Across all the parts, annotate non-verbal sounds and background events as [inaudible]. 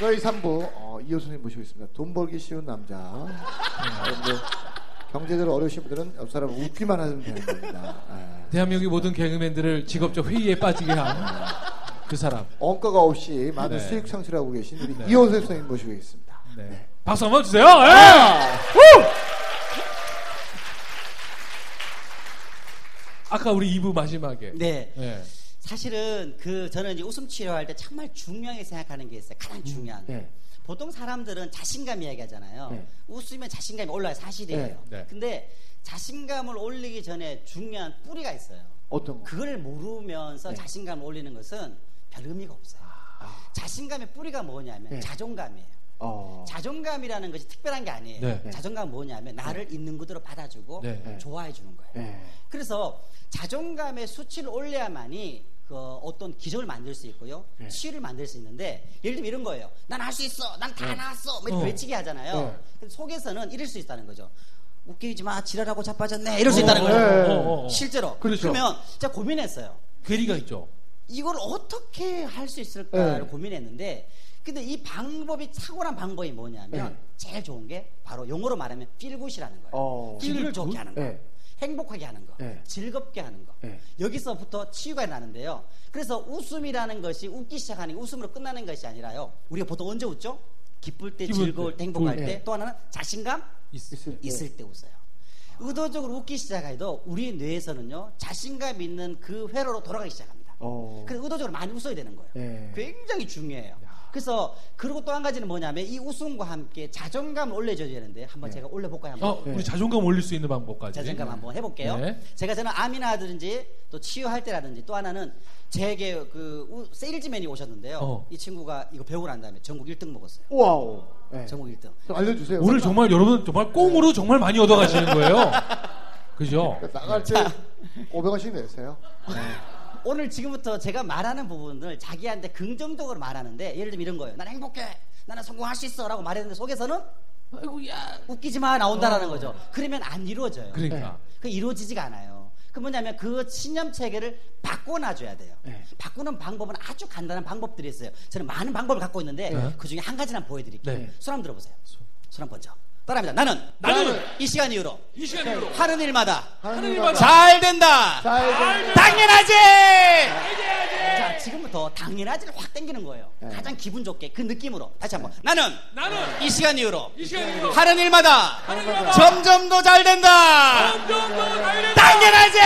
저희 3부 어, 이호선님 모시고 있습니다. 돈 벌기 쉬운 남자. 네, 경제적으로 어려우신 분들은 옆 사람 웃기만 하면 되는 겁니다. 네. 대한민국의 모든 개그맨들을 직업적 회의에 빠지게 한 그 사람. 원가가 없이 많은 네. 수익 창출하고 계신 우리 네. 이호선 선생님 모시고 있습니다. 네. 박수 한번 주세요. 예! 후! 아까 우리 2부 마지막에. 네. 네. 사실은 그 저는 이제 웃음 치료할 때 정말 중요하게 생각하는 게 있어요. 가장 중요한 거. 네. 보통 사람들은 자신감 이야기하잖아요. 네. 웃으면 자신감이 올라요. 사실이에요. 네. 네. 근데 자신감을 올리기 전에 중요한 뿌리가 있어요. 어떤 거? 그걸 모르면서 네. 자신감을 올리는 것은 별 의미가 없어요. 자신감의 뿌리가 뭐냐면 네. 자존감이에요. 어. 자존감이라는 것이 특별한 게 아니에요. 네. 자존감은 뭐냐면 나를 있는 그대로 받아주고 네. 네. 좋아해 주는 거예요. 네. 그래서 자존감의 수치를 올려야만이 그 어떤 기적을 만들 수 있고요. 네. 치유를 만들 수 있는데 예를 들면 이런 거예요. 난 할 수 있어. 난 다 나왔어. 뭐 이렇게 어. 외치게 하잖아요. 네. 근데 속에서는 이럴 수 있다는 거죠. 웃기지 마. 지랄하고 자빠졌네. 이럴 수 있다는 거죠. 네. 어, 어, 어. 실제로. 그렇죠. 그러면 제가 고민했어요. 괴리가 있죠. 이걸 어떻게 할 수 있을까를 네. 고민했는데 근데 이 방법이 탁월한 방법이 뭐냐면 네. 제일 좋은 게 바로 용어로 말하면 필굿이라는 거예요. 어. 기분을 feel 좋게 good? 하는 거. 네. 행복하게 하는 거. 네. 즐겁게 하는 거. 네. 여기서부터 치유가 나는데요. 그래서 웃음이라는 것이 웃기 시작하는 게 웃음으로 끝나는 것이 아니라요. 우리가 보통 언제 웃죠? 기쁠 때, 기쁠 즐거울 때, 때, 행복할 좋을 때, 때. 또 하나는 자신감 있, 있을 때. 있을 때 웃어요. 의도적으로 웃기 시작해도 우리 뇌에서는요 자신감 있는 그 회로로 돌아가기 시작합니다. 어. 그래서 의도적으로 많이 웃어야 되는 거예요. 네. 굉장히 중요해요. 그래서 그리고 또 한 가지는 뭐냐면 이 웃음과 함께 자존감을 올려줘야 되는데 한번 네. 제가 올려볼까요? 한번 어, 네. 우리 자존감 올릴 수 있는 방법까지. 자존감 한번 해볼게요. 네. 제가 저는 암이나든지 또 치유할 때라든지 또 하나는 제게 그 우- 세일즈맨이 오셨는데요. 어. 이 친구가 이거 배우고 난 다음에 전국 1등 먹었어요. wow. 네. 전국 1등. 좀 알려주세요. 오늘 정말 여러분 정말 꽁으로 정말 많이 얻어가시는 거예요. 그죠? 나갈 때 500원씩 내세요. 오늘 지금부터 제가 말하는 부분을 자기한테 긍정적으로 말하는데 예를 들면 이런 거예요. 난 행복해. 나는 성공할 수 있어. 라고 말했는데 속에서는 아이고 야. 웃기지 마. 나온다라는 어. 거죠. 그러면 안 이루어져요. 그러니까. 그 이루어지지가 않아요. 그 뭐냐면 그 신념 체계를 바꿔놔줘야 돼요. 네. 바꾸는 방법은 아주 간단한 방법들이 있어요. 저는 많은 방법을 갖고 있는데 네. 그 중에 한 가지만 보여드릴게요. 네. 손 한번 들어보세요. 손 한번 먼저. 따라합니다. 나는 나는 이 시간 이후로 이 시간으로 하는 일마다 하늘마다 잘 된다. 잘 된다. 당연하지. 자 지금부터 당연하지를 확 당기는 거예요. 네. 가장 기분 좋게 그 느낌으로 다시 한번 나는 나는 이 시간 이후로 이 시간 이후로 하는 일마다 하늘마다 점점 더 잘 된다. 점점 더 달려. 당연하지.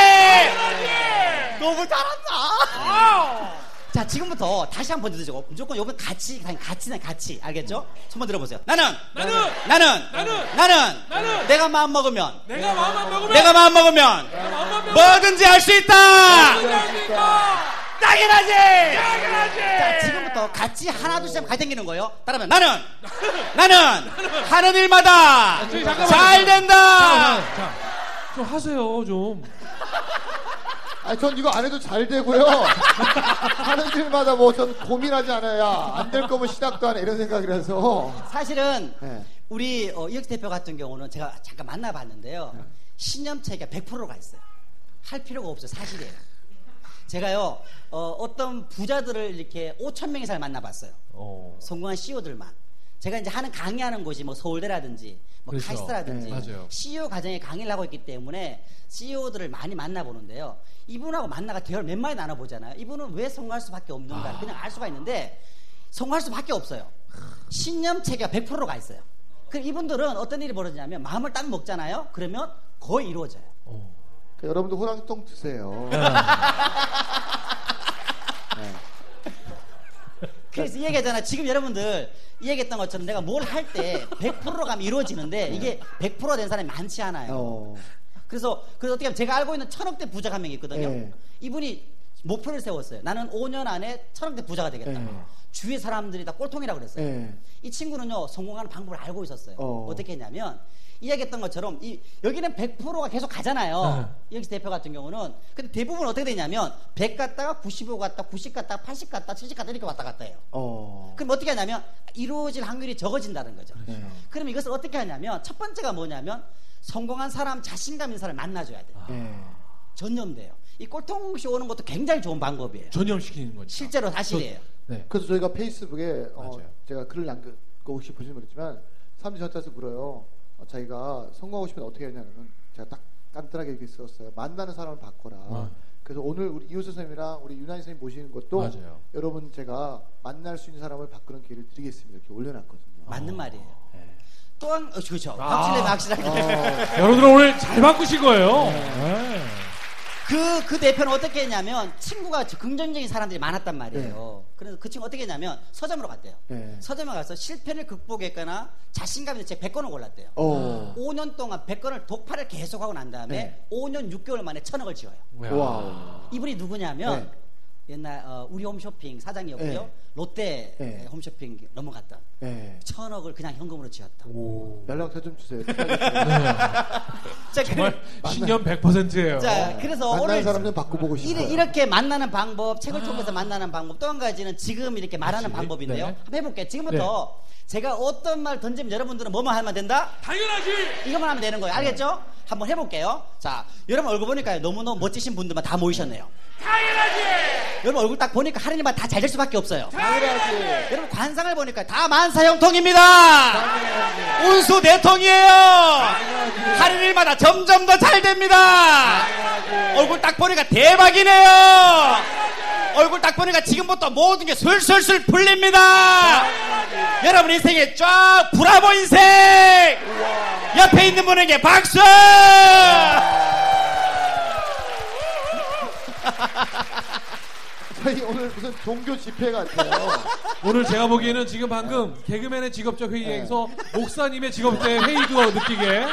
너무 잘한다. 자 지금부터 다시 한 번 들으시고 무조건 요번 같이 같이 같이. 알겠죠? 손만 들어보세요. 나는! 나는! 나는! 나는! 나는! 나는! 내가 마음 먹으면. 내가 마음만 먹으면. 내가 마음 먹으면. 뭐든지 할 수 있다. 당연하지. 당연하지. 자, 지금부터 같이 하나 둘셋 같이 당기는 거예요. 따라하면 나는! 나는! 하는 일마다! 잠깐만요. 잘 된다. 좀 하세요 좀. 아니, 전 이거 안 해도 잘 되고요. [laughs] 하는 일마다 뭐 전 고민하지 않아요. 안될 거면 시작도 안 해. 이런 생각이라서. 사실은 네. 우리 어, 이혁 대표 같은 경우는 제가 잠깐 만나봤는데요. 신념체가 100%가 있어요. 할 필요가 없어요. 사실이에요. 제가요 어, 떤 부자들을 이렇게 5천 명 이상 만나봤어요. 어. 성공한 CEO들만. 제가 이제 하는 강의하는 곳이 뭐 서울대라든지 뭐 그렇죠. 카이스트라든지 네. CEO 과정에 강의를 하고 있기 때문에 CEO들을 많이 만나보는데요. 이분하고 만나가 대화를 몇 마디 나눠보잖아요. 이분은 왜 성공할 수밖에 없는가 아. 그냥 알 수가 있는데 성공할 수밖에 없어요. 신념 체계가 100%가 있어요. 그럼 이분들은 어떤 일이 벌어지냐면 마음을 딱 먹잖아요. 그러면 거의 이루어져요. 어. 여러분도 호랑이똥 드세요. [laughs] 그래서 이 얘기하잖아. 지금 여러분들 이 얘기했던 것처럼 내가 뭘 할 때 100%로 가면 이루어지는데 이게 100%된 사람이 많지 않아요. 어. 그래서 그래서 어떻게 하면 제가 알고 있는 천억대 부자가 한 명 있거든요. 네. 이분이 목표를 세웠어요. 나는 5년 안에 천억대 부자가 되겠다. 네. 주위 사람들이 다 꼴통이라고 그랬어요. 네. 이 친구는요 성공하는 방법을 알고 있었어요. 어. 어. 떻게 했냐면 이야기했던 것처럼 이 여기는 100%가 계속 가잖아요. 여기서 대표 같은 경우는 근데 대부분 어떻게 되냐면 100 갔다가 95 갔다 90 갔다가 80 갔다 70 갔다 이렇게 왔다 갔다 해요. 어. 그럼 어떻게 하냐면 이루어질 확률이 적어진다는 거죠. 네. 그럼 이것을 어떻게 하냐면 첫 번째가 뭐냐면 성공한 사람, 자신감 있는 사람을 만나줘야 돼요. 네. 전념돼요. 이 꼴통시 오는 것도 굉장히 좋은 방법이에요. 전염시키는 거죠. 실제로 사실이에요. 네. 그래서 저희가 페이스북에 어. 제가 글을 남겼고 혹시 보시면 모르지만 사람들이 저한테 물어요. 어, 자기가 성공하고 싶으면 어떻게 하냐면 제가 딱 간단하게 이렇게 썼어요. 만나는 사람을 바꿔라. 아. 그래서 오늘 우리 이호수 선생님이랑 우리 윤한희 선생님 모시는 것도 맞아요. 여러분 제가 만날 수 있는 사람을 바꾸는 기회를 드리겠습니다. 이렇게 올려놨거든요. 맞는 말이에요. 네. 또한 어, 그렇죠. 아. 확실해 확실하게. 어, 여러분들 오늘 잘 바꾸신 거예요. 네. 그, 그 대표는 어떻게 했냐면 친구가 긍정적인 사람들이 많았단 말이에요. 그래서 그 친구 어떻게 했냐면 서점으로 갔대요. 네. 서점에 가서 실패를 극복했거나 자신감 있는 책 100권을 골랐대요. 어. 5년 동안 100권을 독파를 계속하고 난 다음에 네. 5년 6개월 만에 천억을 쥐어요. wow. 이분이 누구냐면 네. 옛날 어, 우리 홈쇼핑 사장이었고요. 네. 롯데 네. 홈쇼핑 넘어갔던 네. 천억을 그냥 현금으로 쥐었다. 오. 연락처 좀 주세요. [laughs] 자, 정말 그, 신년 100%예요. 자 그래서 오늘 사람 좀 바꿔보고 싶어요. 이래- 이렇게 만나는 방법, 책을 통해서 만나는 방법, 또 한 가지는 지금 이렇게 말하는 그치? 방법인데요. 네. 한번 해볼게요. 지금부터 제가 어떤 말 던지면 여러분들은 뭐만 하면 된다? 당연하지. 이것만 하면 되는 거예요. 알겠죠? 한번 해볼게요. 자, 여러분 얼굴 보니까 너무너무 멋지신 분들만 다 모이셨네요. 당연하지. 여러분 얼굴 딱 보니까 하느님만 다 잘 될 수밖에 없어요. 당연하지. 여러분 관상을 보니까 다 만사형통입니다. 운수 대통이에요. 하는 일마다 점점 더 잘 됩니다. 얼굴 딱 보니까 대박이네요. 얼굴 딱 보니까 지금부터 모든 게 술술술 풀립니다. 여러분 인생에 쫙 브라보 인생. 옆에 있는 분에게 박수. [laughs] 저희 오늘 무슨 종교 집회 같아요. 오늘 제가 보기에는 지금 방금 개그맨의 직업적 회의에서 목사님의 직업적 회의도 느끼게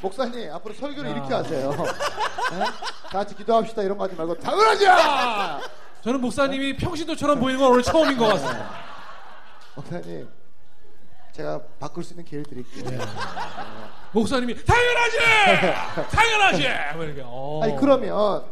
목사님 앞으로 설교를 이렇게 하세요. 네? 다 같이 기도합시다 이런 거 하지 말고 당연하죠. 저는 목사님이 평신도처럼 보이는 건 오늘 처음인 것 같습니다. 목사님 제가 바꿀 수 있는 기회를 드릴게요. 목사님이 당연하지, [laughs] 당연하지. 뭐 이렇게. 어. 아니 그러면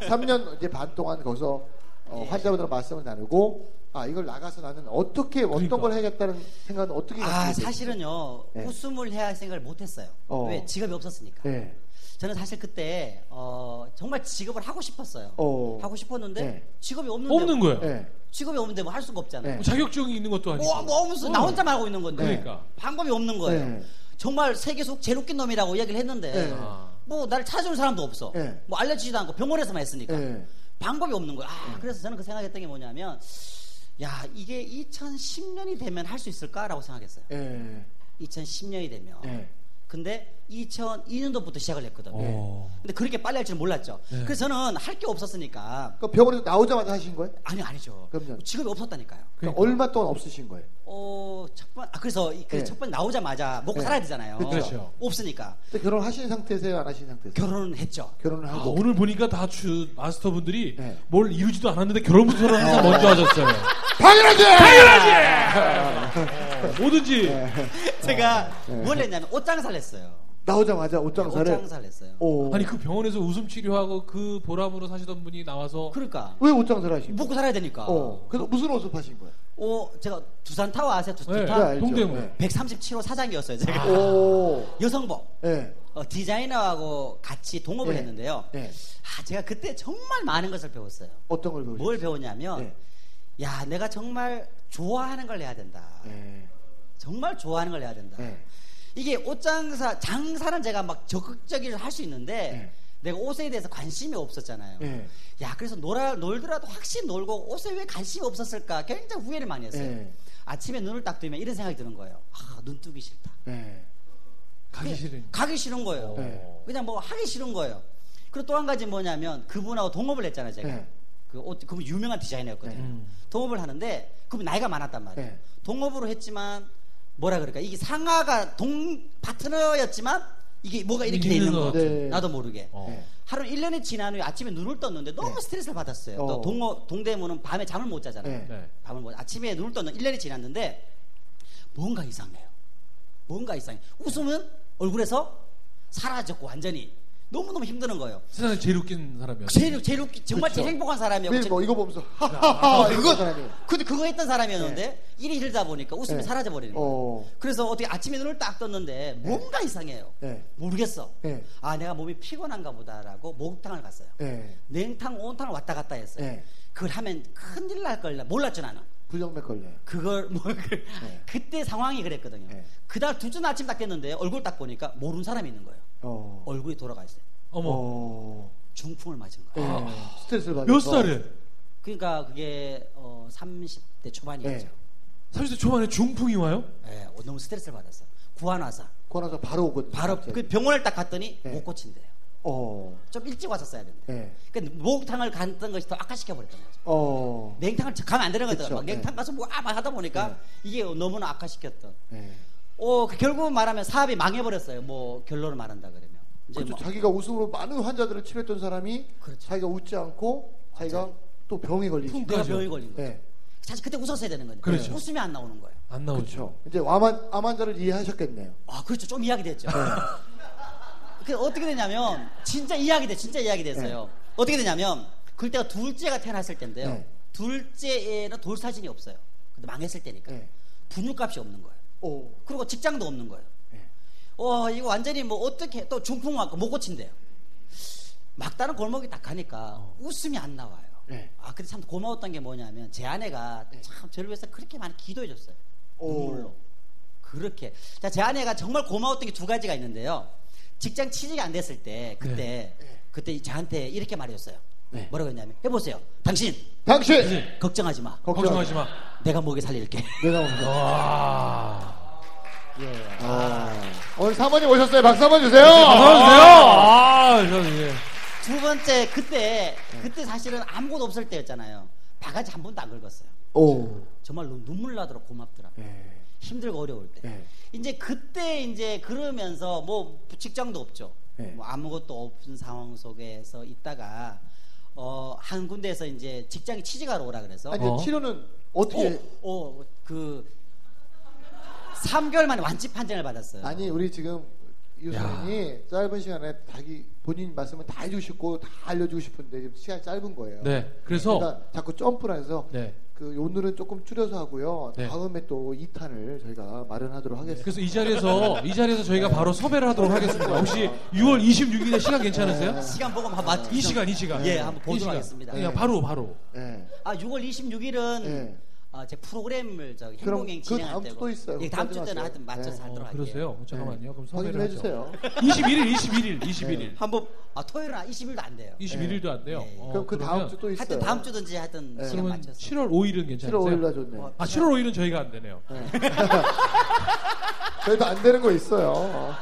3년 이제 반 동안 거기서 어, 환자분들과 말씀을 나누고 아 이걸 나가서 나는 어떻게 어떤 그러니까. 걸 해야겠다는 생각은 어떻게 아? 사실은요 네. 웃음을 해야 할 생각을 못했어요. 어. 왜 직업이 없었으니까. 네. 저는 사실 그때 어, 정말 직업을 하고 싶었어요. 어. 하고 싶었는데 네. 직업이 없는데 없는 거예요. 네. 직업이 없는데 뭐 할 수가 없잖아요. 네. 자격증이 있는 것도 아니고. 뭐, 뭐 없어 나 혼자 말고 있는 건데 그러니까. 방법이 없는 거예요. 네. 정말 세계 속 제일 웃긴 놈이라고 이야기를 했는데 네. 아. 뭐 나를 찾아주는 사람도 없어. 네. 뭐 알려주지도 않고 병원에서만 했으니까 네. 방법이 없는 거야. 아, 그래서 저는 그 생각했던 게 뭐냐면 야 이게 2010년이 되면 할 수 있을까라고 생각했어요. 네. 2010년이 되면. 네. 근데 2002년도부터 시작을 했거든요. 어. 근데 그렇게 빨리 할 줄 몰랐죠. 네. 그래서 저는 할 게 없었으니까 그 병원에서 나오자마자 하신 거예요? 아니 아니죠. 그럼요. 직업이 없었다니까요. 그러니까 얼마 동안 없으신 거예요? 어, 첫 번, 아, 그래서 이- 그 네. 첫번 나오자마자 먹고 네. 살아야 되잖아요. 그렇죠. 없으니까 근데 결혼 하신 상태세요? 안 하신 상태세요? 결혼은 했죠. 결혼을 아, 하고 오늘 보니까 다 주, 마스터분들이 네. 뭘 이루지도 않았는데 결혼부터는 항상 먼저 하셨어요. 당연하지! 어, [laughs] 뭐든지. 제가 네. 뭘 했냐면 옷장사를 했어요. 나오자마자 옷장사를 옷장사를 했어요. 오. 아니 그 병원에서 웃음 치료하고 그 보람으로 사시던 분이 나와서 그러니까 왜 옷장사를 하신 거예요? 먹고 살아야 되니까. 어. 그래서 무슨 옷을 파신 거예요? 어, 제가 두산 타워 아세요? 두, 네, 두산 알죠. 동대문. 네. 137호 사장이었어요. 제가 오. 여성복 네. 어, 디자이너하고 같이 동업을 네. 했는데요. 네. 아, 제가 그때 정말 많은 것을 배웠어요. 어떤 걸 배우셨어요? 뭘 배웠냐면, 네. 야, 내가 정말 좋아하는 걸 해야 된다. 네. 정말 좋아하는 걸 해야 된다. 네. 이게 옷장사, 장사는 제가 막 적극적으로 할 수 있는데, 네. 내가 옷에 대해서 관심이 없었잖아요. 네. 야, 그래서 놀아, 놀더라도 확실히 놀고 옷에 왜 관심이 없었을까? 굉장히 후회를 많이 했어요. 네. 아침에 눈을 딱 뜨면 이런 생각이 드는 거예요. 아, 눈 뜨기 싫다. 네. 가기 싫은. 가기 싫은 거예요. 네. 그냥 뭐 하기 싫은 거예요. 그리고 또 한 가지 뭐냐면 그분하고 동업을 했잖아요, 제가. 네. 그 옷, 그분 유명한 디자이너였거든요. 음. 동업을 하는데 그분 나이가 많았단 말이에요. 네. 동업으로 했지만 뭐라 그럴까 이게 상하가 동 파트너였지만 이게 뭐가 이렇게 돼 있는 거 같아요. 나도 모르게 어. 네. 하루 1년이 지난 후에 아침에 눈을 떴는데 너무 네. 스트레스를 받았어요. 어. 또 동어, 동대문은 밤에 잠을 못 자잖아요. 네. 네. 밤을 못 아침에 눈을 떴는데 1년이 지났는데 뭔가 이상해요. 뭔가 이상해. 웃으면 얼굴에서 사라졌고 완전히 너무너무 힘드는 거예요. 세상에 제일 웃긴 사람이었어요. 제일 제일 웃기 정말 그쵸. 제일 행복한 사람이었고 매일 제- 뭐 이거 보면서 하하하 그거. 근데 그거 했던 사람이었는데 일이 일다 보니까 웃음이 네. 사라져 버리는 거예요. 어. 그래서 어떻게 아침에 눈을 딱 떴는데 뭔가 이상해요. 네. 모르겠어. 네. 아 내가 몸이 피곤한가 보다라고 목욕탕을 갔어요. 네. 냉탕 온탕을 왔다 갔다 했어요. 네. 그걸 하면 큰일 날 걸 몰랐죠 나는. 부정맥 걸려요. 그걸 뭐 그, 네. 그때 상황이 그랬거든요. 네. 그날 두째 날 아침 딱 됐는데 얼굴 딱 보니까 모르는 사람이 있는 거예요. 어. 얼굴이 돌아가 있어요. 어머. 어. 중풍을 맞은 네. 거예요. 스트레스를 받아서. 몇 살에? 그러니까 그게 어, 30대 초반이었죠. 네. 30대 초반에 중풍이 와요? 예, 어, 너무 스트레스를 받았어. 구한화사. 그러나서 바로 오거든요. 바로. 그 병원을 딱 갔더니 네. 못 고친대요. 어. 좀 일찍 왔었어야 되는데. 네. 그러니까 목욕탕을 갔던 것이 더 악화시켜 버렸던 거죠. 어. 냉탕을 가면 안 되는. 네. 냉탕 가서 뭐 아마 하다 보니까 이게 너무나 악화시켰던. 네. 어, 그 결국은 말하면 사업이 망해버렸어요. 뭐 결론을 말한다 그러면. 이제 그렇죠. 뭐 자기가 웃음으로 많은 환자들을 치료했던 사람이 그렇죠. 자기가 웃지 않고 자기가 또 병에 걸리지. 퉁 내가. 병이 걸린 거죠. 네. 사실 그때 웃었어야 되는 건데 그렇죠. 웃음이 안 나오는 거예요. 안 나오죠. 그렇죠. 이제 암, 환- 암 환자를 이해하셨겠네요. 아, 그렇죠. 좀 이야기 됐죠. 네. [laughs] 그 어떻게 되냐면 진짜 이야기 돼, 진짜 이야기 됐어요. 어떻게 되냐면 그때가 둘째가 태어났을 때인데요. 네. 둘째에는 돌 사진이 없어요. 근데 망했을 때니까 네. 분유값이 없는 거예요. 오. 그리고 직장도 없는 거예요. 네. 와 이거 완전히 뭐 어떻게 또 중풍 왔고 못 고친대요. 막다른 골목에 딱 가니까 웃음이 안 나와요. 네. 아 근데 참 고마웠던 게 뭐냐면 제 아내가 참 저를 위해서 그렇게 많이 기도해 줬어요. 오. 눈물로. 그렇게. 자, 제 아내가 정말 고마웠던 게 두 가지가 있는데요. 직장 취직이 안 됐을 때 그때 그때 저한테 이렇게 말해줬어요. 네. 뭐라고 했냐면 해보세요. 당신 당신 걱정하지 마. 걱정하지 마. 내가 목에 살릴게. [laughs] 내가 오늘 와. 아. 오늘 사모님 오셨어요. 박수 한번 주세요. 안녕하세요. 아, 저 예. 두 번째 그때 그때 사실은 아무것도 없을 때였잖아요. 바가지 한 번도 안 긁었어요. 오. 정말 눈- 눈물 나도록 고맙더라. 네. 힘들고 어려울 때. 네. 이제 그때 이제 그러면서 뭐 직장도 없죠. 네. 뭐 아무것도 없는 상황 속에서 있다가 어, 한 군데에서 이제 직장에 취직하러 오라 그래서 아니 어? 치료는 어떻게? 어, 어, 그 3개월 만에 완치 판정을 받았어요. 아니 우리 지금 이우선이 짧은 시간에 자기 본인 말씀을 다 해주시고 다 알려주고 싶은데 지금 시간이 짧은 거예요. 네. 그래서 그러니까 자꾸 점프를 해서 네. 그 오늘은 조금 줄여서 하고요. 네. 다음에 또 2탄을 저희가 마련하도록 하겠습니다. 그래서 이 자리에서 이 자리에서 저희가 바로 섭외를 하도록 하겠습니다. 혹시 6월 26일에 시간 괜찮으세요? 시간 보고 한번 맞이 시간 이 시간. 예, 한번 이 보도록. 하겠습니다. 그냥 네. 바로 바로. 네. 아, 6월 26일은 네. 아, 제 프로그램을 저 행복행 그 진행할 다음 때고 주도 있어요. 예, 다음 주 때는. 하여튼 맞춰서 네. 하도록 어, 할게요. 그러세요? 잠깐만요. 그럼 하죠. 해주세요. 21일, 21일, 21일. 한번 아, 토요일은 20일도 안 돼요. 21일도 안 돼요. 네. 어, 그럼 그 다음 주 또 있어요. 하여튼 다음 주든지 하여튼 네. 시간 맞춰서. 7월 5일은 7월 괜찮으세요? 5일 날 좋네. 어, 아, 7월 5일은 저희가 안 되네요. [laughs] 저희도 안 되는 거 있어요.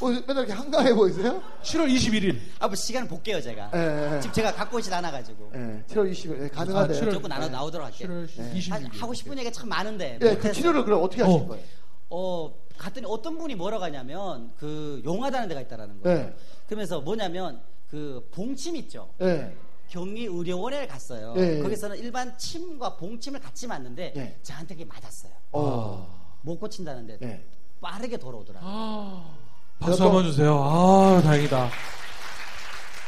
어, 맨날 이렇게 한가해 보이세요? 7월 21일. 아, 뭐 시간을 볼게요, 제가. 예, 예. 지금 제가 갖고 있지 않아 가지고. 네, 7월 20일 네, 가능하대요. 아, 7월 조금 나눠 나오도록 할게요. 7월 네. 26일. 하고 싶은 얘기가 참 많은데 예, 그 못해서. 치료를 그럼 어떻게 하신 어. 거예요? 어, 갔더니 어떤 분이 뭐라고 하냐면 그 용하다는 데가 있다라는 거예요. 네. 그러면서 뭐냐면 그 봉침 있죠. 네. 경리 의료원에 갔어요. 네. 거기서는 일반 침과 봉침을 같이 맞는데 네. 저한테 그게 맞았어요. 어. 못 고친다는데 네. 빠르게 돌아오더라고요. 아, 박수 한번 주세요. 아, 다행이다.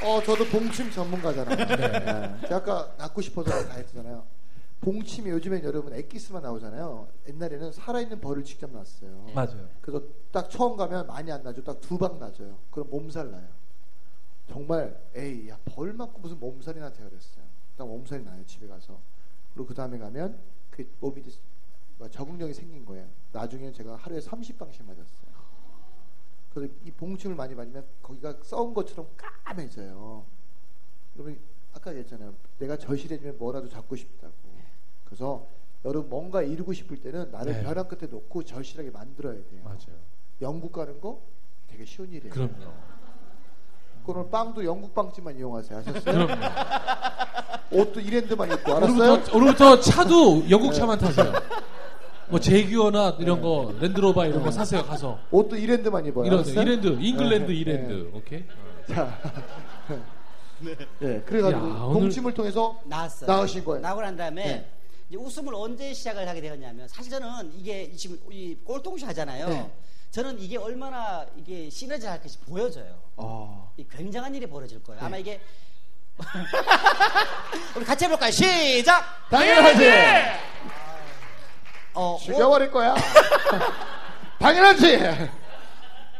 어, 저도 봉침 전문가잖아요. 네. 제가 아까 낳고 싶어서 다 했잖아요. 봉침이 요즘엔 여러분 엑기스만 나오잖아요. 옛날에는 살아있는 벌을 직접 낳았어요. 맞아요. 그래서 딱 처음 가면 많이 안 나죠. 딱 두 방 나줘요. 그럼 몸살 나요. 정말 에이 야 벌 맞고 무슨 몸살이 나한테 그랬어요. 딱 몸살이 나요 집에 가서. 그리고 그 다음에 가면 그 몸이 적응력이 생긴 거예요. 나중에 제가 하루에 30방씩 맞았어요. 그래서 이 봉침을 많이 맞으면 거기가 썩은 것처럼 까매져요. 그러면 아까 얘기했잖아요. 내가 절실해지면 뭐라도 잡고 싶다고. 그래서 여러분 뭔가 이루고 싶을 때는 나를 네. 벼랑 끝에 놓고 절실하게 만들어야 돼요. 맞아요. 영국 가는 거 되게 쉬운 일이에요. 그럼요. 그러면 빵도 영국 빵집만 이용하세요. 아셨어요? 그럼요. 옷도 이랜드만 입고 알았어요? 오늘부터, 오늘부터 차도 영국 차만 타세요. 뭐 제규어나 이런 거 랜드로버 이런 거 사세요 가서. 옷도 이랜드만 입어요. 이런 알았어요? 이랜드, 잉글랜드 네, 이랜드. 오케이. 자, [laughs] 네, 그래가지고 야, 오늘- 동침을 통해서 나왔어요. 나으신 거예요. 나고 난 다음에 네. 이제 웃음을 언제 시작을 하게 되었냐면 사실 저는 이게 지금 이 꼴통쇼 하잖아요. 네. 저는 이게 얼마나 이게 시너지 할 것이 보여져요. 어, 이 굉장한 일이 벌어질 거예요. 아마 네. 이게 [laughs] 우리 같이 해볼까요? 시작. 당연하지. 어, 오- 죽여버릴 거야. 당연하지.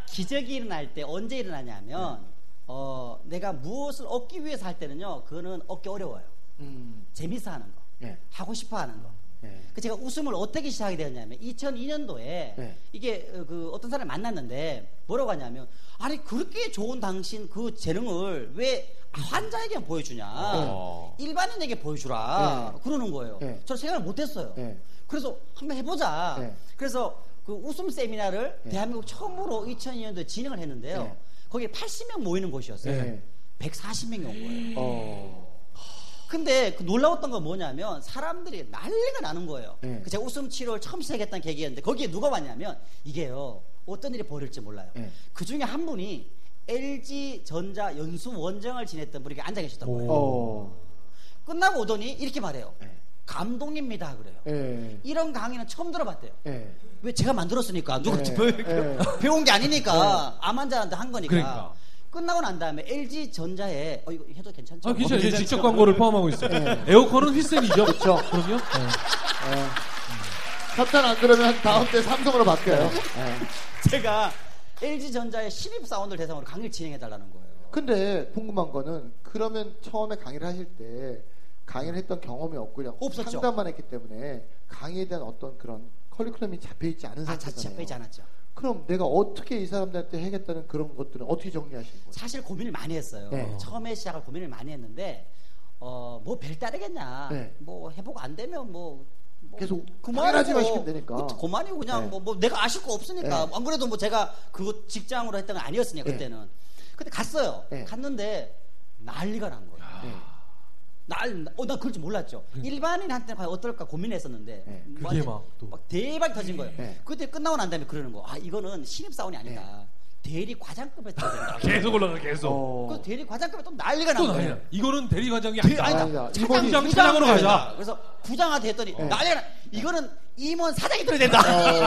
기적이 일어날 때 언제 일어나냐면 어, 내가 무엇을 얻기 위해서 할 때는요. 그거는 얻기 어려워요. 음, 재밌어 하는 거, 네, 하고 싶어 하는 거. 네. 그 제가 웃음을 어떻게 시작하게 되었냐면 2002년도에 네. 이게 어, 그 어떤 사람을 만났는데 뭐라고 하냐면 아니 그렇게 좋은 당신 그 재능을 왜 환자에게 보여주냐 어. 일반인에게 보여주라 네. 그러는 거예요. 네. 저는 생각을 못했어요. 네. 그래서 한번 해보자. 네. 그래서 그 웃음 세미나를 네. 대한민국 처음으로 2002년도에 진행을 했는데요. 네. 거기에 80명 모이는 곳이었어요. 네. 140명이 온 거예요. 어, 근데 그 놀라웠던 건 뭐냐면 사람들이 난리가 나는 거예요. 네. 그 제가 웃음 치료를 처음 시작했던 계기였는데 거기에 누가 왔냐면 이게요 어떤 일이 벌일지 몰라요. 네. 그 중에 한 분이 LG 전자 연수 원장을 지냈던 분이 앉아 계셨던 거예요. 어, 끝나고 오더니 이렇게 말해요. 네. 감독입니다 그래요. 예, 이런 강의는 처음 들어봤대요. 예. 왜 제가 만들었으니까 누가 네. 배우, 네. 배운 게 아니니까 암 환자한테 한 거니까. 그러니까. 끝나고 난 다음에 LG 전자에 어 이거 해도 괜찮죠? 아, 괜찮아요. 어, 직접 광고를 포함하고 있어요. 네. 에어컨은 휘센이죠. 그쵸. 그럼요. 네. 협찬 안 들으면 다음 때 삼성으로 바뀌어요. 예. 제가 LG 전자의 신입 사원들 대상으로 강의를 진행해 달라는 거예요. 근데 궁금한 거는 그러면 처음에 강의를 하실 때 강의를 했던 경험이 없고 그냥 없었죠. 상담만 했기 때문에 강의에 대한 어떤 그런 커리큘럼이 잡혀 있지 않은 아, 상태잖아요. 자체 빼지 않았죠. 그럼 내가 어떻게 이 사람들한테 해겠다는 그런 것들은 어떻게 정리하시는 거예요? 사실 고민을 많이 했어요. 네. 처음에 시작을 고민을 많이 했는데 어, 뭐 별따르겠냐. 네. 뭐 해보고 안 되면 뭐, 뭐 계속 그만이고, 당연하지만 시키면 되니까. 그, 그만이고 그냥 네. 뭐, 뭐 내가 아실 거 없으니까 네. 안 그래도 뭐 제가 그거 직장으로 했던 건 아니었으니까 네. 그때는. 근데 갔어요. 네. 갔는데 난리가 난 거예요. 네. 날, 어, 난 그럴 줄 몰랐죠. 일반인한테는 과연 어떨까 고민했었는데. 네. 그게 완전 막 또. 막 대박 터진 거예요. 네. 그때 끝나고 난 다음에 그러는 거. 아, 이거는 신입사원이 아니다. 대리 과장급에 된다. [laughs] 계속 올라가 계속. 어. 그 대리 과장급에 또 난리가 난또 거예요. 난리야. 이거는 대리 과장이 대- 아니다. 아니다. 아니다. 차장, 부장, 차장으로 가자. 가자. 그래서 부장한테 했더니 네. 난리가 나. 이거는 임원 사장이 들어야 된다.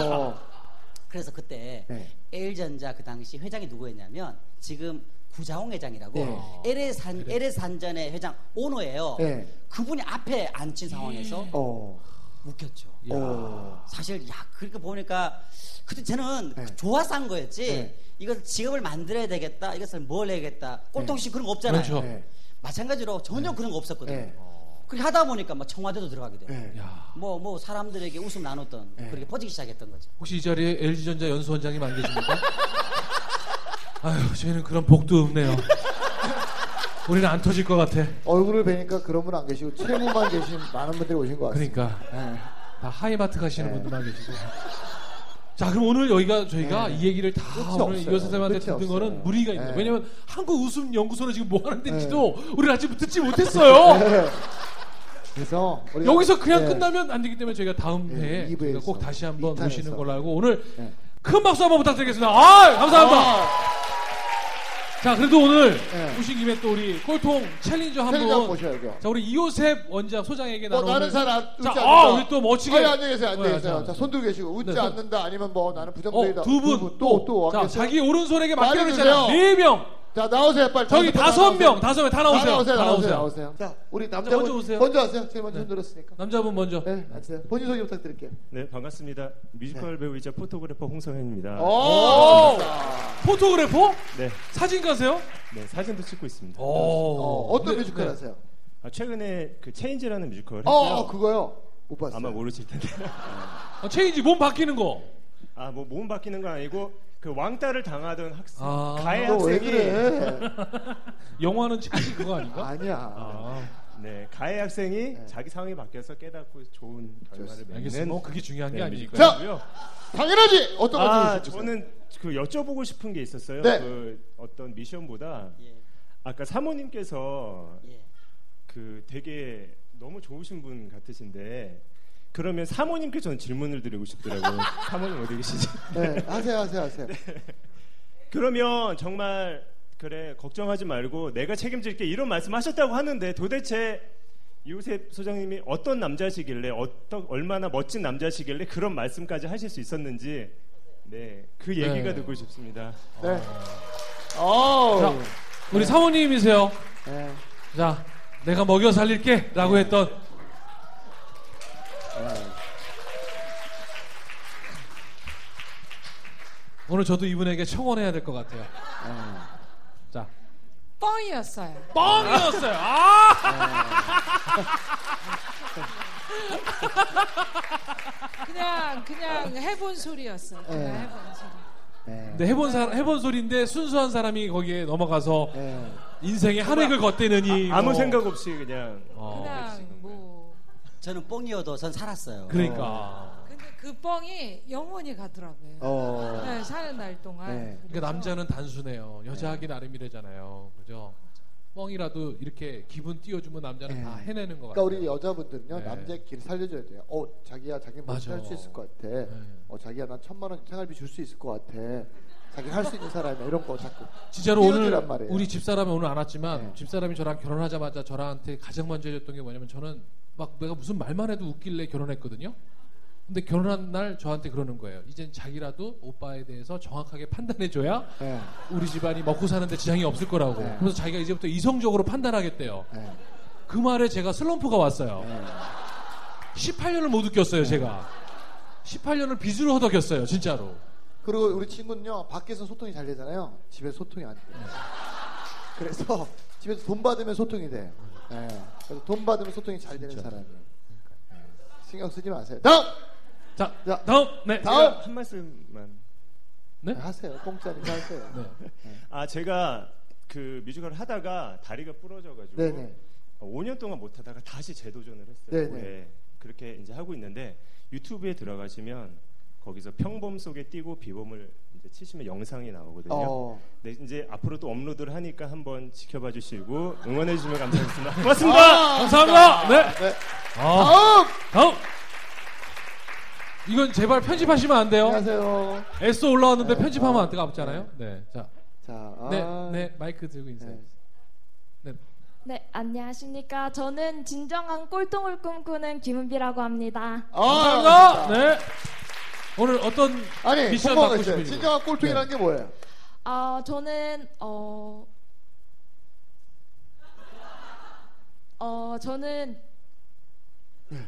어. [laughs] 그래서 그때 네. L전자 그 당시 회장이 누구였냐면 지금 구자홍 회장이라고 네. LS 산 LS 산전의 회장 오너예요. 네. 그분이 앞에 앉힌 상황에서 어. 웃겼죠. 어. 사실 야 그렇게 보니까 그때 저는 네. 좋아서 한 거였지. 네. 이것을 직업을 만들어야 되겠다. 이것을 뭘 해야겠다. 꼴통씨 그런 거 없잖아요. 그렇죠. 네. 마찬가지로 전혀 그런 거 없었거든요. 네. 그렇게 하다 보니까 막 청와대도 들어가게 돼요. 네. 야. 뭐, 뭐, 사람들에게 웃음 나눴던, 네. 그렇게 퍼지기 시작했던 거죠. 혹시 이 자리에 LG전자 연수원장님 안 계십니까? [laughs] 아유, 저희는 그런 복도 없네요. 우리는 안 터질 것 같아. 얼굴을 뵈니까 그런 분 안 계시고 채무만 계신 많은 분들이 오신 것 같습니다. 그러니까 네. 다 하이마트 가시는 네. 분들만 계시고. 자, 그럼 오늘 여기가 저희가 네. 이 얘기를 다 오늘 없어요. 이 선생님한테 끝이 듣는 거는 없어요. 무리가 있는 네. 왜냐면 한국 웃음 연구소는 지금 뭐 하는 데인지도 우리는 아직 듣지 못했어요. [laughs] 네. 그래서 여기서 그냥 네. 끝나면 안 되기 때문에 저희가 다음 네, 회에 꼭 다시 한번. 모시는 걸로 알고 오늘 네. 큰 박수 한번 부탁드리겠습니다. 아, 감사합니다. 아, 자, 그래도 오늘 네. 오신 김에 또 우리 꼴통 챌린저 한분 모셔야죠. 자, 우리 이호셉 원장 소장에게 뭐 나눠 나는 사람 웃지 자, 않는다. 아, 우리 또 멋지게 아니, 앉아 계세요, 앉아 네, 계세요. 자. 자, 손 들고 계시고 웃지 네, 손. 않는다 아니면 뭐 나는 부정적이다. 어, 두 분, 또, 또, 자, 앉겠어요? 자기 오른손에게. 했잖아. 네 명. 자, 나오세요, 빨리. 저기 다섯 명 명, 다섯 명 다 나오세요. 다 나오세요, 다 나오세요, 나오세요. 나오세요. 자, 우리 먼저 남자분 오세요. 먼저 하세요. 제일 먼저 네. 손 들었으니까. 남자분 먼저. 네, 앉으세요. 본인 소개 부탁드릴게요. 네 반갑습니다. 뮤지컬 배우이자 photographer 홍성현입니다. 오, 오! Photographer? 네, 사진가세요? 네 사진도 찍고 있습니다. 어, 어떤 네, 뮤지컬 네. 하세요? 아, 최근에 그 Change라는 뮤지컬 어, 했고요. 어, 그거요. 못 봤어요. 아마 모르실 텐데. 어, Change 몸 바뀌는 거. 아 뭐 몸 바뀌는 건 아니고 그 왕따를 당하던 학생 아. 가해 학생이 그래? [laughs] 영화는 Change 그거 아닌가? 아니야. 아, 네 가해 학생이 네. 자기 상황이 바뀌어서 깨닫고 좋은 결과를. 맺는 뭐 그게 중요한 게 네, 아니니까. 자. 당연하지. 어떤 거 아 저는 그 여쭤보고 싶은 게 있었어요. 네. 그 어떤 미션보다 예. 아까 사모님께서 예. 그 되게 너무 좋으신 분 같으신데 그러면 사모님께 저는 질문을 드리고 싶더라고요. [laughs] 사모님 어디 계시지? 네, 하세요, 하세요, 하세요. 그러면 정말 그래 걱정하지 말고 내가 책임질게 이런 말씀하셨다고 하는데 도대체 이우셉 소장님이 어떤 남자시길래 어떤 얼마나 멋진 남자시길래 그런 말씀까지 하실 수 있었는지 네그 얘기가 네. 듣고 싶습니다. 네. 어. 자, 우리 사모님이세요. 네. 자, 내가 먹여 살릴게라고 했던 오늘 저도 이분에게 청원해야 될 것 같아요. 자, 뻥이었어요. 뻥이었어요. 아! [laughs] 그냥 그냥 해본 소리였어요. 그냥 네. 해본 소리. 네. 근데 해본 사 해본 소리인데 순수한 사람이 거기에 넘어가서 네. 인생의 한 획을 걷대느니 아 무 뭐. 생각 없이 그냥 어, 그냥 뭐 저는 뽕이어도 전 살았어요. 그러니까 근데 그 뻥이 영원히 가더라고요. 어. 네, 사는 날 동안. 네. 그러니까 남자는 단순해요. 여자하기 나름이래잖아요. 그죠? 뻥이라도 이렇게 기분 띄워주면 남자는 네. 다 해내는 것 그러니까 같아요. 우리 여자분들은요 네. 남자의 길을 살려줘야 돼요. 어 자기야 자기. 뭐할수 있을 것 같아. 네. 어 자기야 난 천만 원 생활비 줄 수 있을 것 같아. 자기 할 수 있는 사람이야 이런 거 자꾸. 진짜로 오늘 말이에요. 우리 집사람이 오늘 안 왔지만 네. 집사람이 저랑 결혼하자마자 저랑한테 가장 먼저 해줬던 게 뭐냐면 저는 막 내가 무슨 말만 해도 웃길래 결혼했거든요. 근데 결혼한 날 저한테 그러는 거예요. 이젠 자기라도 오빠에 대해서 정확하게 판단해줘야 네. 우리 집안이 먹고 사는데 지장이 없을 거라고. 네. 그래서 자기가 이제부터 이성적으로 판단하겠대요. 네. 그 말에 제가 슬럼프가 왔어요. 네. 18년을 못 웃겼어요, 제가. 18년을 빚으로 허덕였어요, 진짜로. 그리고 우리 친구는요 밖에서 소통이 잘 되잖아요. 집에 소통이 안 돼요. 그래서 집에서 돈 받으면 소통이 돼요. 네. 그래서 돈 받으면 소통이 잘 되는 사람이에요. 네. 신경 쓰지 마세요. 다음 자, 자, 다음, 네. 다음! 제가 한 말씀만 네? 하세요. 공짜니까 하세요. 네. 아 제가 그 뮤지컬을 하다가 다리가 부러져가지고 네네. 5년 동안 못 하다가 다시 재도전을 했어요. 네네. 올해. 그렇게 이제 하고 있는데 유튜브에 들어가시면 거기서 평범 속에 뛰고 비범을 치시면 영상이 나오거든요. 어. 네, 이제 앞으로 또 업로드를 하니까 한번 지켜봐 주시고 응원해 주시면 감사하겠습니다. 고맙습니다. 감사합니다. 네. 네. 아, 다음 다음. 이건 제발 편집하시면 안 돼요. 안녕하세요. S 올라왔는데 네. 편집하면 아, 안 되잖아요. 네. 자, 자, 아, 네, 네, 마이크 들고 인사해. 네. 네, 안녕하십니까. 저는 진정한 꼴통을 꿈꾸는 김은비라고 합니다. 아, 감사합니다. 네. 오늘 어떤 아니, 미션 받고. 싶으신 진정한 거? 꼴통이라는 게 뭐예요? 아, 저는 어, 어, 저는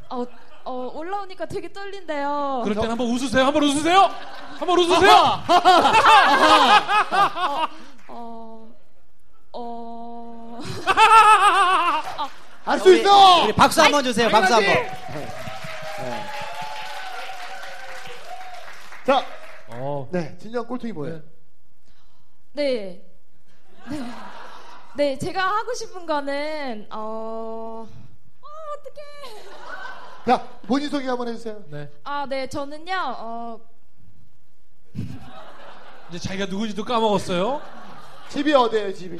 어, 어, 올라오니까 되게 떨린데요. 그럴 땐 한번 웃으세요. 한번 웃으세요. 한번 웃으세요. 어, 어, 할수 우리- 있어. 우리 박수 한번 주세요. 박수 한 번. 자, 어. 네, 진정한 꼴통이 뭐예요? 네, 네, 네, 제가 하고 싶은 거는 어, 어, 어떡해. 자, 본인 소개 한번 해주세요. 네. 아, 네, 저는요, 어, 이제 자기가 누군지도 까먹었어요. 집이 어디예요, 집이?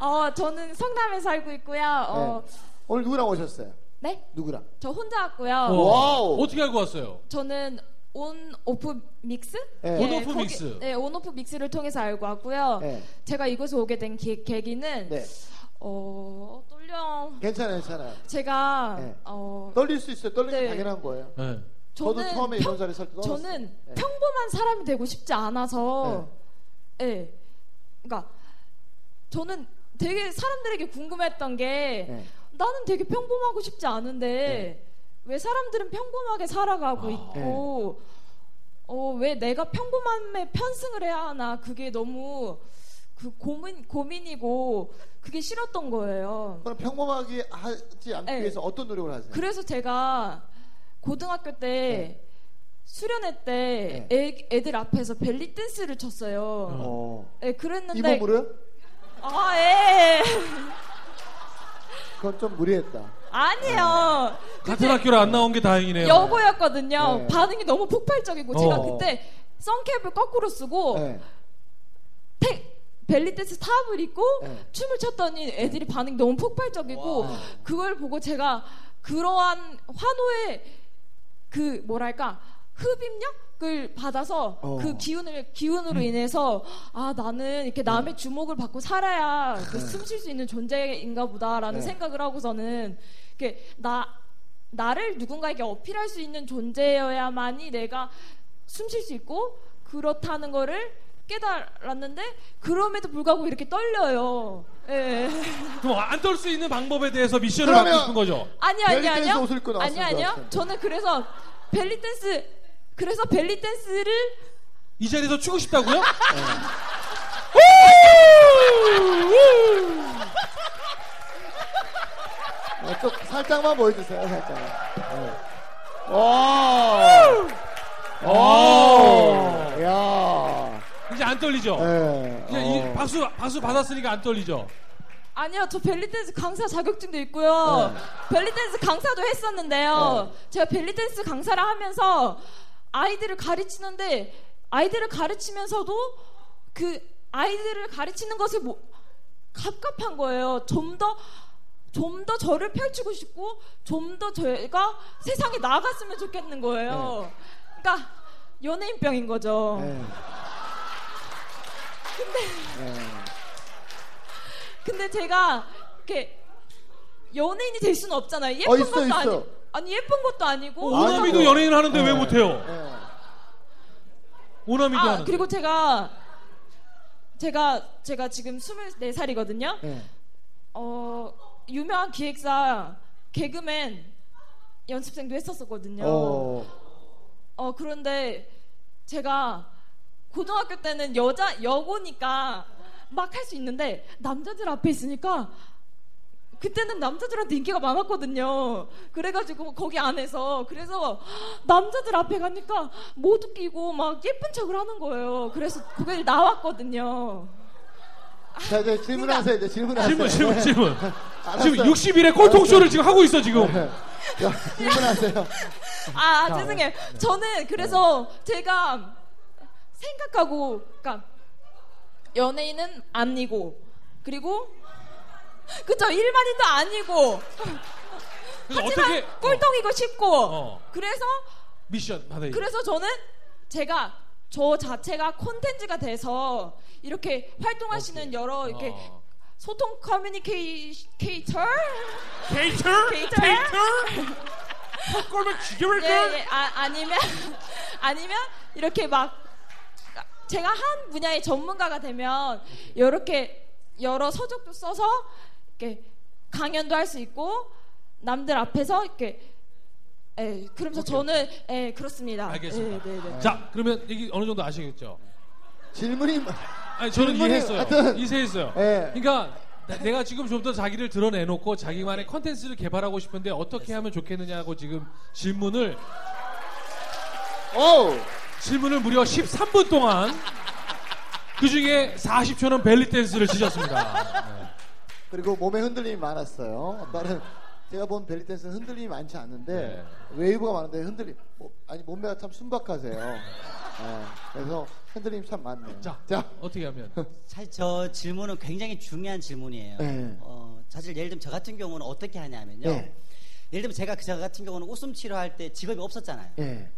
어, 저는 성남에 살고 있고요. 어, 오늘 누구랑 오셨어요? 네, 누구랑? 저 혼자 왔고요. 어. wow. 어떻게 알고 왔어요? 저는 OnOffMix? 네. OnOffMix. 네, OnOffMix를 통해서 알고 왔고요. 네. 제가 이곳에 오게 된 기- 계기는 네. 어 떨려. 괜찮아요, 괜찮아요. 제가 네. 어 떨릴 수 있어요. 떨리는 게 네. 당연한 거예요. 네. 저도 처음에 평- 이런 자리 설 때 떨었어요. 저는 네. 평범한 사람이 되고 싶지 않아서 예. 그러니까 저는 되게 사람들에게 궁금했던 게 네. 나는 되게 평범하고 싶지 않은데 왜 사람들은 평범하게 살아가고 아. 있고 어, 왜 내가 평범함에 편승을 해야 하나 그게 너무 그 고민 고민이고 그게 싫었던 거예요. 그럼 평범하게 하지 않기 네. 위해서 어떤 노력을 하세요? 그래서 제가 고등학교 때 수련회 때 네. 애, 애들 앞에서 벨리 댄스를 쳤어요. 어. 예, 그랬는데 이 몸으로요? 아, 예. 그건 좀 무리했다. 아니에요. 같은 학교를 안 나온 게 다행이네요. 여고였거든요. 네. 반응이 너무 폭발적이고 제가 어. 그때 선캡을 거꾸로 쓰고 네. 태- 벨리 댄스 탑을 입고 네. 춤을 췄더니 애들이 반응이 너무 폭발적이고 와. 그걸 보고 제가 그러한 환호의 그 뭐랄까 흡입력 을 받아서 어. 그 기운을 기운으로 인해서 아 나는 이렇게 남의 주목을 받고 살아야 숨쉴 수 있는 존재인가 보다라는 네. 생각을 하고서는 이렇게 나 나를 누군가에게 어필할 수 있는 존재여야만이 내가 숨 쉴 수 있고 그렇다는 거를 깨달았는데 그럼에도 불구하고 이렇게 떨려요. 예. 그럼 안 떨 수 있는 방법에 대해서 미션을 그러면- 받고 싶은 거죠. 아니 아니 아니요. 아니 아니요. 저는 그래서 벨리 댄스 그래서 벨리 댄스를 이 자리에서 추고 싶다고요? [laughs] 어, 좀 살짝만 보여주세요, 살짝만. 네. 오. 야. 이제 안 떨리죠? 네. 이제 이 어. 박수 박수 받았으니까 안 떨리죠? 아니요, 저 벨리 댄스 강사 자격증도 있고요. 벨리 댄스 강사도 했었는데요. 제가 벨리 댄스 강사를 하면서 아이들을 가르치는데 아이들을 가르치면서도 그 아이들을 가르치는 것에 뭐 갑갑한 거예요. 좀 더 좀 더 저를 펼치고 싶고 좀 더 제가 세상에 나갔으면 좋겠는 거예요. 그러니까 연예인병인 거죠. 네. 네. 근데 제가 이렇게 연예인이 될 수는 없잖아요. 예쁜 어, 있어, 것도 있어. 아니 아니 예쁜 것도 아니고. 어, 오나미도 연예인 하는데 왜 네. 못해요? 네. 오나미도 아 하는데. 그리고 제가 제가 제가 지금 24살이거든요. 네. 어 유명한 기획사 개그맨 연습생도 했었었거든요. 어. 어 그런데 제가 고등학교 때는 여자 여고니까 막 할 수 있는데 남자들 앞에 있으니까 그때는 남자들한테 인기가 많았거든요. 그래가지고 거기 안에서 그래서 남자들 앞에 가니까 못 웃기고 막 예쁜 척을 하는 거예요. 그래서 그게 나왔거든요. 자, 이제 질문하세요, 이제 질문하세요. 질문 질문 질문. 알았어요. 지금 60일의 꼴통쇼를 지금 하고 있어 지금. 네. 자, 질문하세요. 아, 자, 죄송해요. 저는 그래서 제가 생각하고, 그러니까 연예인은 아니고, 그리고 [laughs] 그쵸 일반인도 아니고, 하지만 어떻게 꼴통이고 싶고, 어. 그래서 미션 받아야 그래서 저는 제가 저 자체가 콘텐츠가 돼서 이렇게 활동하시는 여러 이렇게 어. 소통 커뮤니케이터 케이터? 케이터? 꼴면 죽여버릴 예, 걸. 예. 아, 아니면 [laughs] 아니면 이렇게 막 제가 한 분야의 전문가가 되면 이렇게 여러 서적도 써서 이렇게 강연도 할 수 있고 남들 앞에서 이렇게 예, 그러면서 저는 예, 그렇습니다. 알겠습니다. 예, 네, 네. 자 그러면 얘기 어느 정도 아시겠죠? 질문이 아니 저는 질문이 이해했어요. 하여튼- 이해했어요. 예. 그러니까 나- 내가 지금 좀 더 자기를 드러내놓고 자기만의 컨텐츠를 개발하고 싶은데 어떻게 하면 좋겠느냐고 지금 질문을 오! 질문을 무려 13분 동안 그 중에 40초는 벨리 댄스를 치셨습니다. [laughs] 네. 그리고 몸에 흔들림이 많았어요. 다른 제가 본 벨리 댄스는 흔들림이 많지 않는데 웨이브가 많은데 흔들림 뭐, 아니 몸매가 참 순박하세요. 네, 그래서 흔들림이 참 많네요. 자, 자, 어떻게 하면 사실 저 질문은 굉장히 중요한 질문이에요. 네. 어, 사실 예를 들면 저 같은 경우는 어떻게 하냐면요. 네. 예를 들면 제가 저 같은 경우는 웃음 치료할 때 직업이 없었잖아요. 예,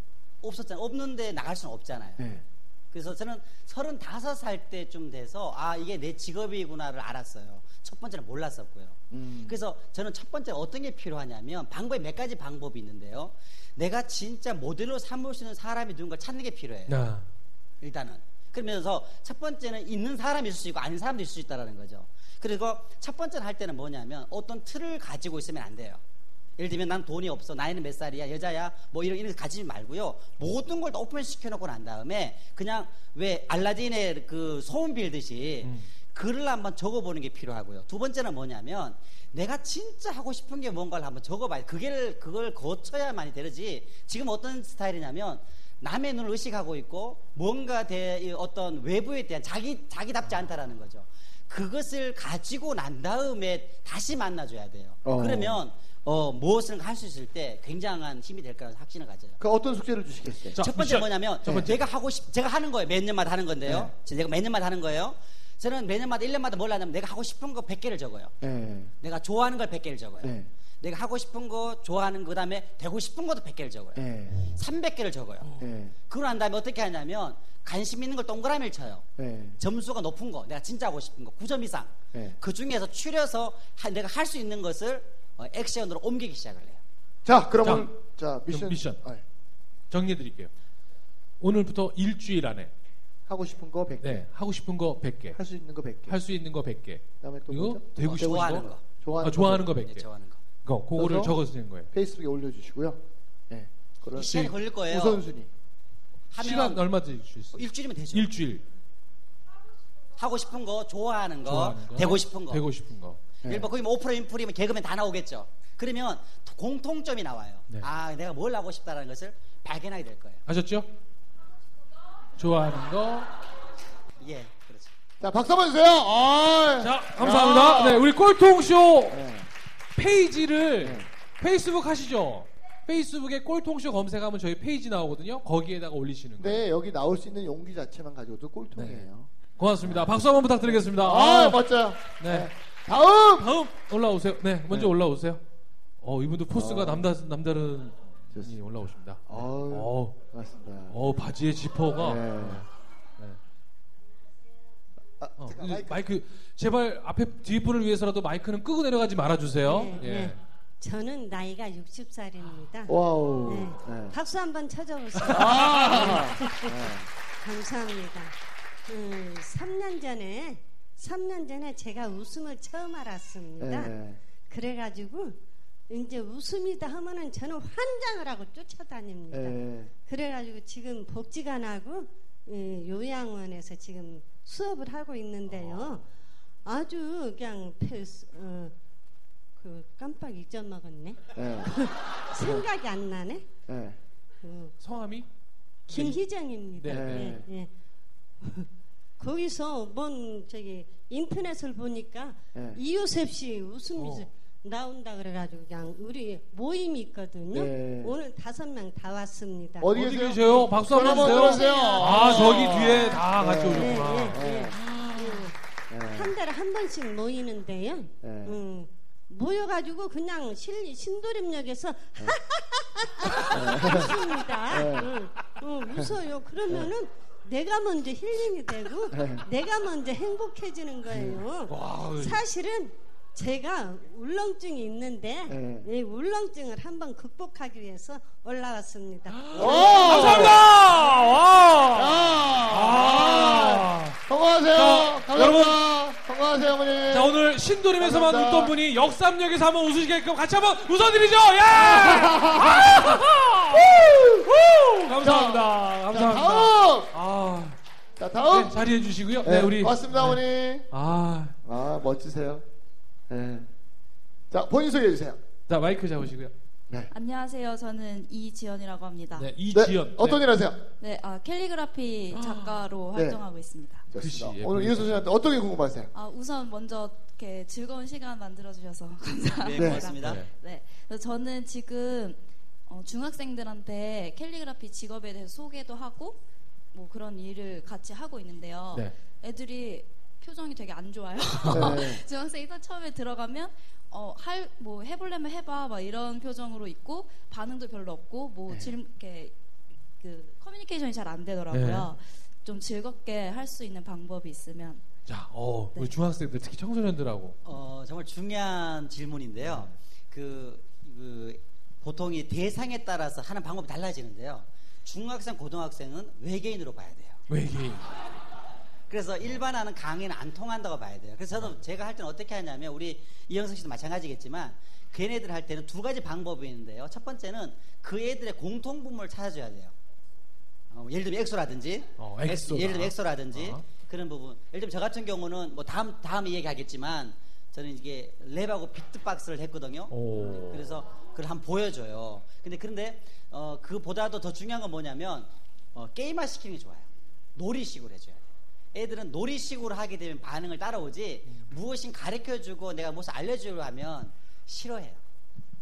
없었잖아요. 없는데 나갈 수는 없잖아요. 예. 그래서 저는 35살 때쯤 돼서 아 이게 내 직업이구나를 알았어요. 첫 번째는 몰랐었고요. 음. 그래서 저는 첫 번째 어떤 게 필요하냐면 방법이 몇 가지 방법이 있는데요. 내가 진짜 모델로 삼을 수 있는 사람이 누군가 찾는 게 필요해요. 아, 일단은 그러면서 첫 번째는 있는 사람이 있을 수 있고 아닌 사람도 있을 수 있다라는 거죠. 그리고 첫 번째는 할 때는 뭐냐면 어떤 틀을 가지고 있으면 안 돼요. 예를 들면 난 돈이 없어 나이는 몇 살이야 여자야 뭐 이런 이런 거 가지지 말고요 모든 걸 다 오픈 시켜놓고 난 다음에 그냥 왜 알라딘의 그 소음 빌듯이 글을 한번 적어보는 게 필요하고요 두 번째는 뭐냐면 내가 진짜 하고 싶은 게 뭔가를 한번 적어봐야 그게 그걸 거쳐야만이 되지 지금 어떤 스타일이냐면 남의 눈을 의식하고 있고 뭔가 대이 어떤 외부에 대한 자기 자기답지 않다라는 거죠. 그것을 가지고 난 다음에 다시 만나줘야 돼요. 어. 그러면 어, 무엇을 할 수 있을 때 굉장한 힘이 될 거라는 확신을 가져요. 그 어떤 숙제를 주시겠어요? 자, 첫 번째 미션. 뭐냐면 첫 번째. 제가 하고 싶 제가 하는 거예요. 몇 년마다 하는 건데요. 제가 몇 년마다 하는 거예요. 저는 매년마다 1년마다 뭘 하냐면 내가 하고 싶은 거 100개를 적어요. 네. 내가 좋아하는 걸 100개를 적어요. 네. 내가 하고 싶은 거 좋아하는 그 다음에 되고 싶은 것도 100개를 적어요. 네. 300개를 적어요. 네. 그러고 난 다음에 어떻게 하냐면 관심 있는 걸 동그라미를 쳐요. 네. 점수가 높은 거, 내가 진짜 하고 싶은 거, 9점 이상. 네. 그 중에서 추려서 하- 내가 할 수 있는 것을 어, 액션으로 옮기기 시작을 해요. 자, 그럼 자, 미션, 미션. 아, 정리해 드릴게요. 오늘부터 일주일 안에 하고 싶은 거 100개. 네, 하고 싶은 거 100개. 할 수 있는 거 100개. 할 수 있는 거 100개. 그다음에 또 그리고 뭐죠? 되고 싶은 좋아하는 거, 거. 좋아하는, 아, 좋아하는 거 네, 100개. 좋아하는 거. 그거 그거를 써서 적어 쓰는 거예요. 페이스북에 올려 주시고요. 네. 그런 이 시간이 걸릴 거예요. 우선순위. 시간 얼마 드릴 수 있어요? 일주일이면 되죠. 일주일. 하고 싶은 거, 좋아하는 거, 좋아하는 거, 되고 싶은 거. 되고 싶은 거. 네. 예를 들어 거기 뭐 오프라 인 프리면 개그맨 다 나오겠죠. 그러면 공통점이 나와요. 네. 아, 내가 뭘 하고 싶다라는 것을 발견하게 될 거예요. 아셨죠? 좋아하는 거. 예, 그렇죠. 자, 박수 한번 주세요. 아, 자, 감사합니다. 네, 우리 꼴통쇼 네. 페이지를 네. 페이스북 하시죠? 페이스북에 꼴통쇼 검색하면 저희 페이지 나오거든요. 거기에다가 올리시는 거예요. 네, 여기 나올 수 있는 용기 자체만 가지고도 꼴통이에요. 고맙습니다. 박수 한번 부탁드리겠습니다. 아, 아, 멋져요. 네. 다음! 다음 올라오세요. 네, 먼저 네. 올라오세요. 어, 이분도 force가 아. 남다 남다른 분이 좋습니다. 올라오십니다. 어, 맞습니다. 어 바지의 지퍼가 네. 네. 아, 어, 잠깐, 이 마이크. 마이크 제발 앞에 뒤에 분을 위해서라도 마이크는 끄고 내려가지 말아주세요. 네, 예. 네. 저는 나이가 60살입니다. wow. 네. 네. 박수 한번 쳐줘보세요. 아! 감사합니다. 음, 3년 전에 3년 전에 제가 웃음을 처음 알았습니다. 네. 그래가지고 이제 웃음이다 하면은 저는 환장을 하고 쫓아다닙니다. 네. 그래가지고 지금 복지관하고 예, 요양원에서 지금 수업을 하고 있는데요. 아주 그냥 패스, 어, 그 깜빡 잊어먹었네. 네. [laughs] 생각이 안 나네. 네. 그 성함이 김희정입니다. 네. 예, 예. 거기서 뭔 저기 인터넷을 보니까 네. 이요셉 씨 웃음이 어. 나온다 그래가지고 그냥 우리 모임이 있거든요. 네. 오늘 다섯 명 다 왔습니다. 어디 어디 계세요? 박수 한번 주세요. 아 저기 뒤에 다 같이 네. 오셨구나. 예, 예, 예. 네. 한 달에 한 번씩 모이는데요. 네. 음, 모여가지고 그냥 실, 신도림역에서 [laughs] 웃습니다. 네. 응, 응, 웃어요. 그러면은 내가 먼저 힐링이 되고 [laughs] 네. 내가 먼저 행복해지는 거예요. 와, 사실은 제가 울렁증이 있는데 네. 이 울렁증을 한번 극복하기 위해서 올라왔습니다. 오! 감사합니다. 와. 아! 아. 건강하세요. 자, 감사합니다. 건강하세요, 어머니. 자 오늘 신도림에서만 감사합니다. 웃던 분이 역삼역에서 한번 웃으시게끔 같이 한번 웃어드리죠. 야! 후! 감사합니다. 자, 감사합니다. 다음! 아, 자, 다음! 네, 자리해 주시고요. 네, 우리 고맙습니다, 네. 어머니. 아, 아, 멋지세요. 네. 자, 본인 소개해 주세요. 자 마이크 잡으시고요. 네. 안녕하세요. 저는 이지연이라고 합니다. 네, 네, 이지연. 어떤 일 하세요? 아, 캘리그라피 작가로 네. 활동하고 있습니다. 글씨 좋습니다. 예쁘게 오늘 이효수 선생님한테 어떤 게 궁금하세요? 아, 우선 먼저 이렇게 즐거운 시간 만들어 주셔서 [laughs] 감사합니다. 네, 네. 고맙습니다. 네. 네, 저는 지금 어, 중학생들한테 캘리그라피 직업에 대해서 소개도 하고 뭐 그런 일을 같이 하고 있는데요. 네. 애들이 표정이 되게 안 좋아요. 네. [laughs] 중학생이 딱 처음에 들어가면 어, 할, 뭐, 해보려면 해봐, 막 이런 표정으로 있고, 반응도 별로 없고, 뭐, 네. 질, 이렇게, 그, 커뮤니케이션이 잘 안 되더라고요. 좀 즐겁게 할 수 있는 방법이 있으면. 자, 어, 우리 네. 중학생들 특히 청소년들하고 어, 정말 중요한 질문인데요. 그, 그 보통 이 대상에 따라서 하는 방법이 달라지는데요. 중학생, 고등학생은 외계인으로 봐야 돼요. 외계인. 그래서 일반화는 강의는 안 통한다고 봐야 돼요. 그래서 저도 제가 할 때는 어떻게 하냐면 우리 이영석 씨도 마찬가지겠지만 걔네들 할 때는 두 가지 방법이 있는데요. 첫 번째는 그 애들의 공통 분모를 찾아줘야 돼요. 어, 예를 들면 EXO라든지, 어, 엑- EXO다. 예를 들면 EXO라든지 어. 그런 부분. 예를 들면 저 같은 경우는 뭐 다음 다음에 얘기하겠지만 저는 이게 랩하고 비트박스를 했거든요. 오. 그래서 그걸 한번 보여줘요. 근데 그런데 어, 그보다도 더 중요한 건 뭐냐면 어, 게임화 시키는 게 좋아요. 놀이식으로 해줘야 돼요. 애들은 놀이식으로 하게 되면 반응을 따라오지 무엇인 가르쳐주고 내가 무엇을 알려주려고 하면 싫어해요.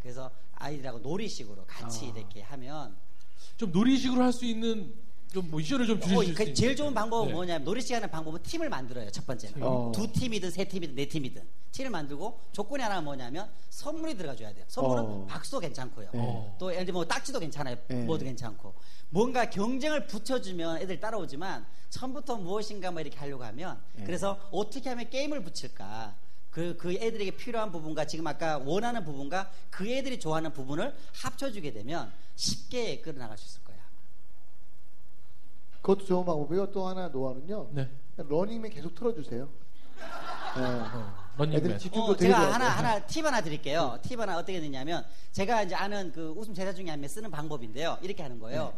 그래서 아이들하고 놀이식으로 같이 아. 이렇게 하면 좀 놀이식으로 할 수 있는 좀 미션을 좀 어, 주실 수그 있는. 제일 좋은 방법은 네. 뭐냐면 씨가 하는 방법은 팀을 만들어요. 첫 번째는 어. 두 팀이든 세 팀이든 네 팀이든 팀을 만들고 조건이 하나가 뭐냐면 선물이 들어가줘야 돼요. 선물은 어. 박수도 괜찮고요. 어. 또 예를 들면 뭐 딱지도 괜찮아요. 네. 뭐도 괜찮고 뭔가 경쟁을 붙여주면 애들 따라오지만 처음부터 무엇인가 뭐 이렇게 하려고 하면 네. 그래서 어떻게 하면 게임을 붙일까? 그, 그 애들에게 필요한 부분과 지금 아까 원하는 부분과 그 애들이 좋아하는 부분을 합쳐주게 되면 쉽게 끌어나갈 수 있을 거예요. 그것도 좋은 방법이고 또 하나 노하우는요. 네. 러닝맨 계속 틀어주세요. 네. 런닝맨. 애들 집중도 어, 되게 제가. 하나 하나 팁 하나 드릴게요. 팁 하나 어떻게 되냐면 제가 이제 아는 그 웃음 제자 중에 한 명 쓰는 방법인데요. 이렇게 하는 거예요.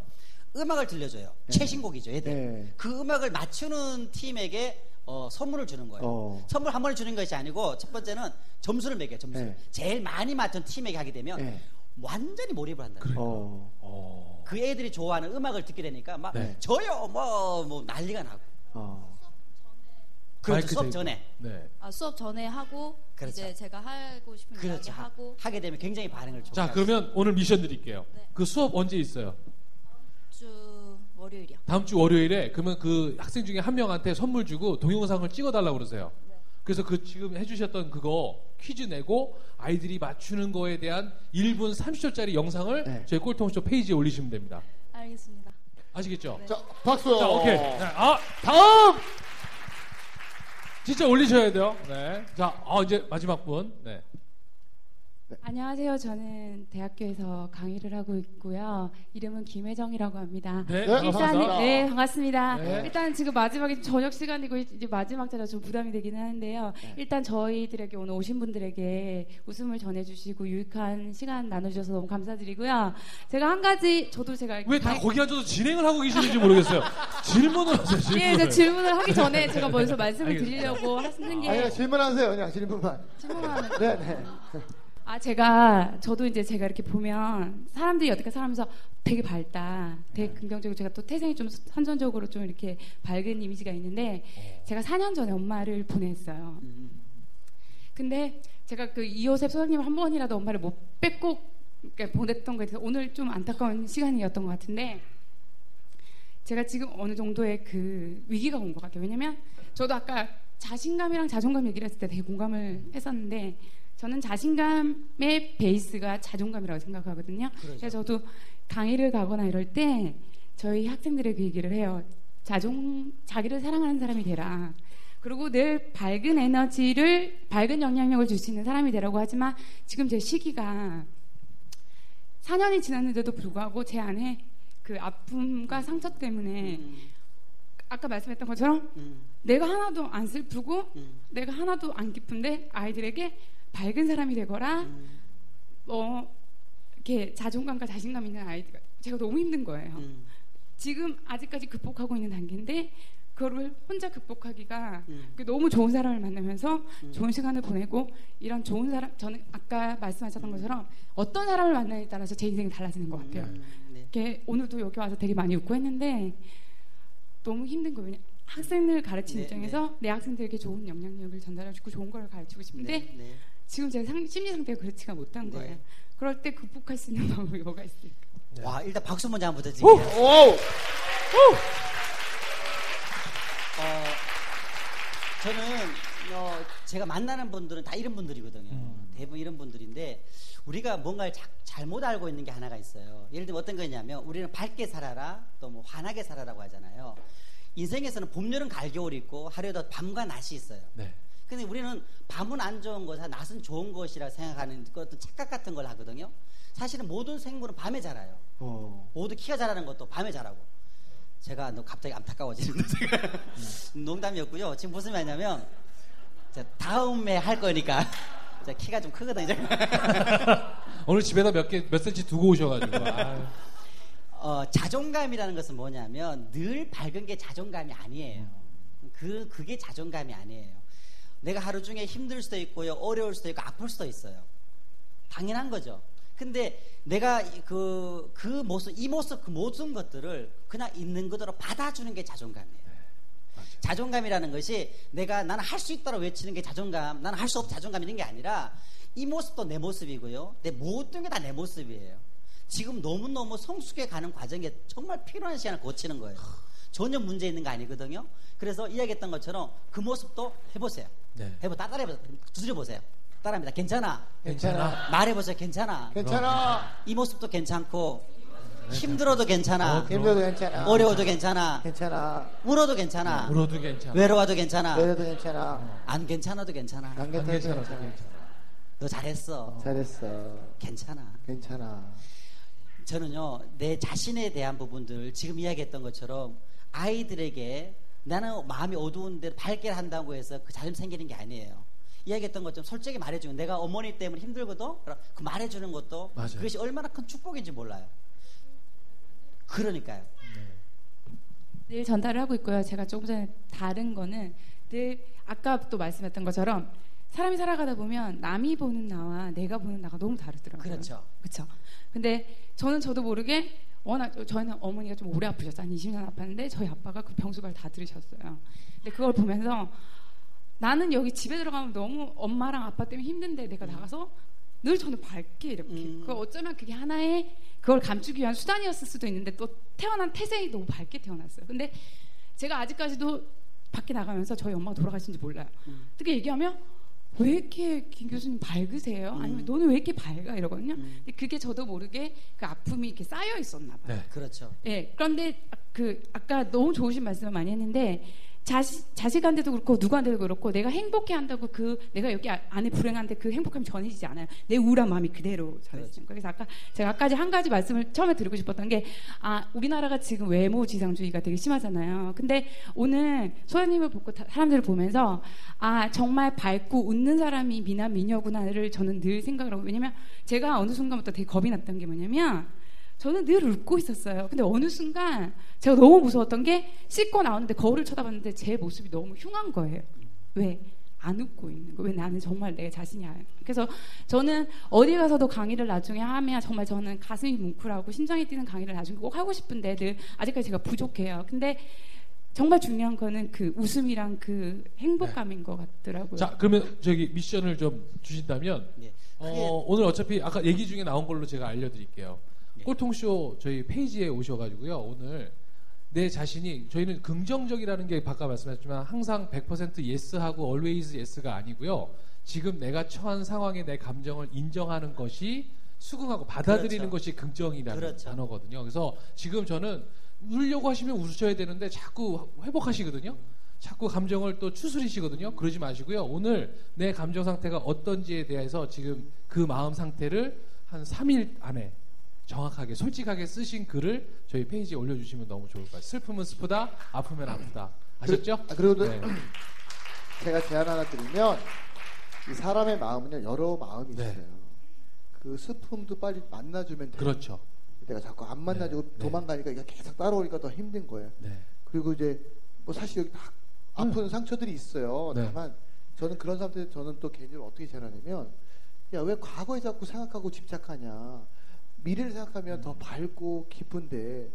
음악을 들려줘요. 최신곡이죠, 애들. 네. 그 음악을 맞추는 팀에게 어, 선물을 주는 거예요. 어. 선물 한 번에 주는 것이 아니고 첫 번째는 점수를 매겨요. 점수. 네. 제일 많이 맞춘 팀에게 하게 되면 네. 완전히 몰입을 한다. 어. 어. 그 애들이 좋아하는 음악을 듣게 되니까 막 네. 저요 뭐, 뭐 난리가 나고. 어. 그렇죠. 수업. 전에. 네. 아, 수업 전에 하고 그렇죠. 이제 제가 하고 싶은 이야기 그렇죠. 하고 하게 되면 굉장히 반응을 좋게 자, 할 그러면 오늘 미션 드릴게요. 네. 그 수업 언제 있어요? 주 월요일이요. 다음 주 월요일에 그러면 그 학생 중에 한 명한테 선물 주고 동영상을 찍어달라고 그러세요. 그래서 그 지금 해주셨던 그거 퀴즈 내고 아이들이 맞추는 거에 대한 1분 30초짜리 영상을 네. 저희 꼴통쇼 페이지에 올리시면 됩니다. 알겠습니다. 아시겠죠? 네. 자, 박수. 자, 오케이. 네. 아, 다음! 진짜 올리셔야 돼요. 네. 자, 아, 이제 마지막 분. 네. 안녕하세요. 저는 대학교에서 강의를 하고 있고요. 이름은 김혜정이라고 합니다. 네, 네, 반갑습니다. 네, 반갑습니다. 네. 일단 지금 마지막에 저녁 시간이고 이제 마지막 자라 좀 부담이 되기는 하는데요. 네. 일단 저희들에게 오늘 오신 분들에게 웃음을 전해주시고 유익한 시간 나눠주셔서 너무 감사드리고요. 제가 한 가지 저도 제가 왜 다 거기 앉아서 진행을 하고 계시는지 모르겠어요. 질문을 하세요, 질문을. 예, 제가 질문을 하기 전에 제가 먼저 말씀을. 드리려고 하는 게 아니, 질문하세요. 그냥 질문만. 질문하는 네, 네. 아 제가 저도 이제 제가 이렇게 보면 사람들이 여태까지 살면서 되게 밝다, 되게 긍정적이고 제가 또 태생이 좀 선천적으로 좀 이렇게 밝은 이미지가 있는데 제가 4년 전에 엄마를 보냈어요. 근데 제가 그 이호셉 소장님 한 번이라도 엄마를 못 뺏고 보냈던 거에 대해서 오늘 좀 안타까운 시간이었던 것 같은데 제가 지금 어느 정도의 그 위기가 온 것 같아요. 왜냐면 저도 아까 자신감이랑 자존감 얘기를 했을 때 되게 공감을 했었는데 저는 자신감의 베이스가 자존감이라고 생각하거든요. 그래서 저도 강의를 가거나 이럴 때 저희 학생들에게 그 얘기를 해요. 자존 자기를 사랑하는 사람이 되라. 그리고 늘 밝은 에너지를 밝은 영향력을 줄 수 있는 사람이 되라고 하지만 지금 제 시기가 4년이 지났는데도 불구하고 제 안에 그 아픔과 상처 때문에 아까 말씀했던 것처럼 내가 하나도 안 슬프고 내가 하나도 안 기쁜데 아이들에게 밝은 사람이 되거라 어 이렇게 자존감과 자신감 있는 아이들 제가 너무 힘든 거예요. 지금 아직까지 극복하고 있는 단계인데 그거를 혼자 극복하기가 그 너무 좋은 사람을 만나면서 좋은 시간을 보내고 이런 좋은 사람 저는 아까 말씀하셨던 것처럼 어떤 사람을 만나냐에 따라서 제 인생이 달라지는 것 같아요. 이렇게 오늘도 여기 와서 되게 많이 웃고 했는데 너무 힘든 거예요. 학생을 가르치는 네, 입장에서 내 학생들에게 좋은 영향력을 전달해주고 좋은 걸 가르치고 싶은데 네, 네. 지금 제 상- 심리 상태가 그렇지가 못한 네. 거예요. 그럴 때 극복할 수 있는 [laughs] 방법이 뭐가 있을까? 와 일단 박수 먼저 한번 오! 부탁드릴게요. 오! 어, 저는 어, 제가 만나는 분들은 다 이런 분들이거든요. 음. 대부분 이런 분들인데 우리가 뭔가를 자- 잘못 알고 있는 게 하나가 있어요. 예를 들면 어떤 거냐면 우리는 밝게 살아라 또 뭐 환하게 살아라고 하잖아요. 인생에서는 봄, 여름, 가을, 겨울이 있고 하루에도 밤과 낮이 있어요. 네. 근데 우리는 밤은 안 좋은 것이야 낮은 좋은 것이라 생각하는 그 어떤 착각 같은 걸 하거든요. 사실은 모든 생물은 밤에 자라요. 어. 모두 키가 자라는 것도 밤에 자라고. 제가 너 갑자기 안타까워지는데 제가 [laughs] 농담이었고요. 지금 무슨 말이냐면 자, 다음에 할 거니까 키가 좀 크거든요. [laughs] 오늘 집에다 몇 개, 몇 센치 두고 오셔가지고. 아유. 어, 자존감이라는 것은 뭐냐면 늘 밝은 게 자존감이 아니에요. 그 그게 자존감이 아니에요. 내가 하루 중에 힘들 수도 있고요, 어려울 수도 있고 아플 수도 있어요. 당연한 거죠. 근데 내가 그, 그 모습, 이 모습, 그 모든 것들을 그냥 있는 그대로 받아주는 게 자존감이에요. 자존감이라는 것이 내가 나는 할 수 있다고 외치는 게 자존감, 나는 할 수 없다 자존감 이런 게 아니라 이 모습도 내 모습이고요. 내 모든 게 다 내 모습이에요. 지금 너무너무 성숙해 가는 과정에 정말 필요한 시간을 거치는 거예요. 전혀 문제 있는 거 아니거든요. 그래서 이야기했던 것처럼 그 모습도 해보세요. 네. 해보 다 따라해보세요. 두드려 보세요. 따라합니다. 괜찮아. 괜찮아. 말해보세요. 괜찮아. 괜찮아. 이 모습도 괜찮고 힘들어도 괜찮아. 어, 힘들어도 괜찮아. 어려워도 괜찮아. 괜찮아. 울어도 괜찮아. 울어도 괜찮아. 외로워도 괜찮아. 외로도 괜찮아. 안 괜찮아도 괜찮아. 안안 괜찮아도 괜찮아. 괜찮아. 너 잘했어. 잘했어. 괜찮아. 괜찮아. 저는요 내 자신에 대한 부분들 지금 이야기했던 것처럼 아이들에게 나는 마음이 어두운데 밝게 한다고 해서 그 자존심 생기는 게 아니에요. 이야기했던 것처럼 솔직히 말해주는 내가 어머니 때문에 힘들거든 그 말해주는 것도 맞아요. 그것이 얼마나 큰 축복인지 몰라요. 그러니까요. 늘 전달을 하고 있고요. 제가 조금 전에 다른 거는 늘 아까 또 말씀했던 것처럼 사람이 살아가다 보면 남이 보는 나와 내가 보는 나가 너무 다르더라고요. 그렇죠. 그렇죠. 근데 저는 저도 모르게 워낙 저희는 어머니가 좀 오래 아프셨어요. 한 20년 아팠는데 저희 아빠가 그 병수발 다 들으셨어요. 근데 그걸 보면서 나는 여기 집에 들어가면 너무 엄마랑 아빠 때문에 힘든데 내가 나가서 늘 저는 밝게 이렇게 음. 그 어쩌면 그게 하나의 그걸 감추기 위한 수단이었을 수도 있는데 또 태어난 태생이 너무 밝게 태어났어요. 근데 제가 아직까지도 밖에 나가면서 저희 엄마가 돌아가신지 몰라요. 음. 어떻게 얘기하면 왜 이렇게 김 교수님 밝으세요? 아니면 너는 왜 이렇게 밝아 이러거든요. 근데 그게 저도 모르게 그 아픔이 이렇게 쌓여 있었나 봐요. 네. 그렇죠. 예, 그런데 그 아까 너무 좋으신 말씀을 많이 했는데 자식 자식한테도 그렇고 누구한테도 그렇고 내가 행복해 한다고 그 내가 여기 아- 안에 불행한데 그 행복함이 전해지지 않아요. 내 우울한 마음이 그대로 전해지는 거예요. 그래서 아까 제가 아까지 한 가지 말씀을 처음에 드리고 싶었던 게 아 우리나라가 지금 외모 지상주의가 되게 심하잖아요. 근데 오늘 소연님을 보고 다- 사람들을 보면서 아 정말 밝고 웃는 사람이 미남 미녀구나를 저는 늘 생각을 하고 왜냐면 제가 어느 순간부터 되게 겁이 났던 게 뭐냐면 저는 늘 웃고 있었어요. 근데 어느 순간 제가 너무 무서웠던 게 씻고 나오는데 거울을 쳐다봤는데 제 모습이 너무 흉한 거예요. 왜? 안 웃고 있는 거. 왜 나는 정말 내 자신이 알. 그래서 저는 어디 가서도 강의를 나중에 하면 정말 저는 가슴이 뭉클하고 심장이 뛰는 강의를 나중에 꼭 하고 싶은데 늘 아직까지 제가 부족해요. 근데 정말 중요한 거는 그 웃음이랑 그 행복감인 것 같더라고요. 자, 그러면 저기 미션을 좀 주신다면 예. 어, 오늘 어차피 아까 얘기 중에 나온 걸로 제가 알려드릴게요. 예. 꼴통쇼 저희 페이지에 오셔가지고요. 오늘 내 자신이 저희는 긍정적이라는 게 아까 말씀하셨지만 항상 100% yes하고 always 예스가 아니고요. 지금 내가 처한 상황에 내 감정을 인정하는 것이 수긍하고 받아들이는 그렇죠. 것이 긍정이라는 그렇죠. 단어거든요. 그래서 지금 저는 울려고 하시면 웃으셔야 되는데 자꾸 회복하시거든요. 자꾸 감정을 또 추스리시거든요. 그러지 마시고요. 오늘 내 감정 상태가 어떤지에 대해서 지금 그 마음 상태를 한 3일 안에 정확하게 솔직하게 쓰신 글을 저희 페이지에 올려주시면 너무 좋을 것 같아요. 슬픔은 슬프다, 아프면 아프다. 아셨죠? 그, 아, 그리고 네. 제가 제안 하나 드리면 이 사람의 마음은요 여러 마음이 네. 있어요. 그 슬픔도 빨리 만나주면 돼요. 그렇죠. 내가 자꾸 안 만나주고 도망가니까 이게 계속 따라오니까 더 힘든 거예요. 네. 그리고 이제 뭐 사실 여기 다 아픈 상처들이 있어요. 네. 다만 저는 그런 사람들 저는 또 개인적으로 어떻게 제안하냐면 야 왜 과거에 자꾸 생각하고 집착하냐 미래를 생각하면 더 밝고 기쁜데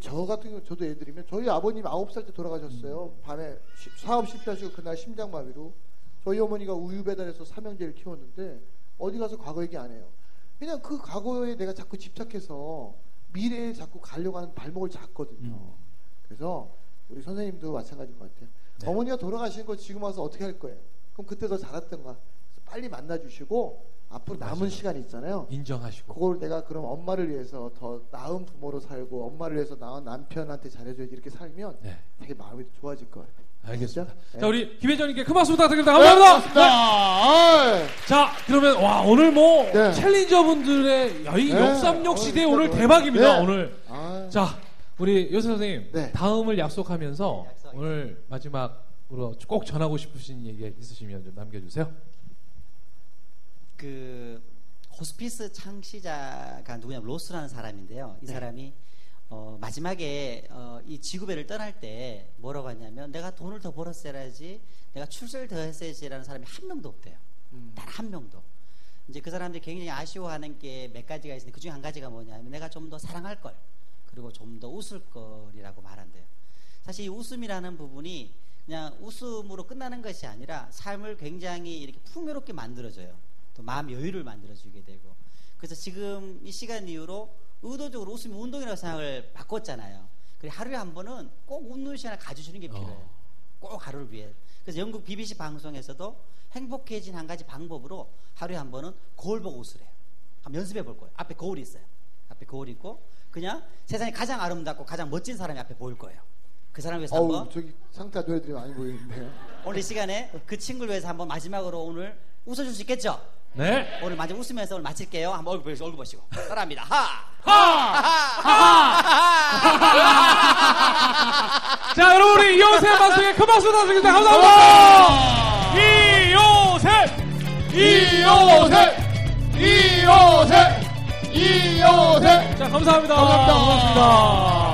저 같은 경우 저도 애들이면 저희 아버님 아홉 살때 돌아가셨어요. 밤에 시- 사업 실패하시고 그날 심장마비로 저희 어머니가 우유 배달해서 삼형제를 키웠는데 어디 가서 과거 얘기 안 해요. 그냥 그 과거에 내가 자꾸 집착해서 미래에 자꾸 가려고 하는 발목을 잡거든요. 그래서 우리 선생님도 마찬가지인 것 같아요. 어머니가 돌아가신 거 지금 와서 어떻게 할 거예요? 그럼 그때 더 잘했던가? 빨리 만나주시고 앞으로 남은 맞아요. 시간이 있잖아요. 인정하시고. 그걸 내가 그럼 엄마를 위해서 더 나은 부모로 살고 엄마를 위해서 나은 남편한테 잘해줘야지 이렇게 살면 네. 되게 마음이 좋아질 거예요. 알겠습니다. 네. 자, 우리 김혜정님께 큰 박수 부탁드립니다. 감사합니다. 네. 자, 그러면 와 오늘 뭐 네. 챌린저분들의 야, 이 네. 역삼역 시대 어, 오늘 진짜 대박입니다. 네. 오늘. 아, 자, 우리 요새 선생님 네. 다음을 약속하면서 약속이요. 오늘 마지막으로 꼭 전하고 싶으신 얘기 있으시면 좀 남겨주세요. 그 호스피스 창시자가 누구냐면 로스라는 사람인데요. 이 사람이 어, 마지막에 어, 이 지구배를 떠날 때 뭐라고 하냐면 내가 돈을 더 벌었어야지 내가 출세를 더 했어야지라는 사람이 한 명도 없대요. 단한 명도. 이제 그 사람들이 굉장히 아쉬워하는 게 몇 가지가 있는데 그 중에 한 가지가 뭐냐면 내가 좀 더 사랑할 걸 그리고 좀 더 웃을 걸이라고 말한대요. 사실 이 웃음이라는 부분이 그냥 웃음으로 끝나는 것이 아니라 삶을 굉장히 이렇게 풍요롭게 만들어줘요. 또 마음 여유를 만들어주게 되고 그래서 지금 이 시간 이후로 의도적으로 웃음이 운동이라고 생각을 바꿨잖아요. 그래 하루에 한 번은 꼭 웃는 시간을 가져주는 게 필요해요. 꼭 하루를 위해. 그래서 영국 BBC 방송에서도 행복해진 한 가지 방법으로 하루에 한 번은 거울 보고 웃으래요. 한번 연습해 볼 거예요. 앞에 거울이 있어요. 앞에 거울이 있고 그냥 세상에 가장 아름답고 가장 멋진 사람이 앞에 보일 거예요. 그 사람 위해서 어우 한번 저기 좋은 애들이 많이 보이는데요. 오늘 이 시간에 그 친구를 위해서 한번 마지막으로 오늘 웃어줄 수 있겠죠? 네. 오늘 마지막 웃으면서 오늘 마칠게요. 한번 얼굴 보시고 얼굴 보시고 따라합니다. 하. [laughs] 자, 여러분 우리 이호세 방송에 큰 박수 부탁드립니다. 감사합니다. 이호세! 이호세! 이호세! 이호세! 자, 감사합니다. 감사합니다. 고맙습니다.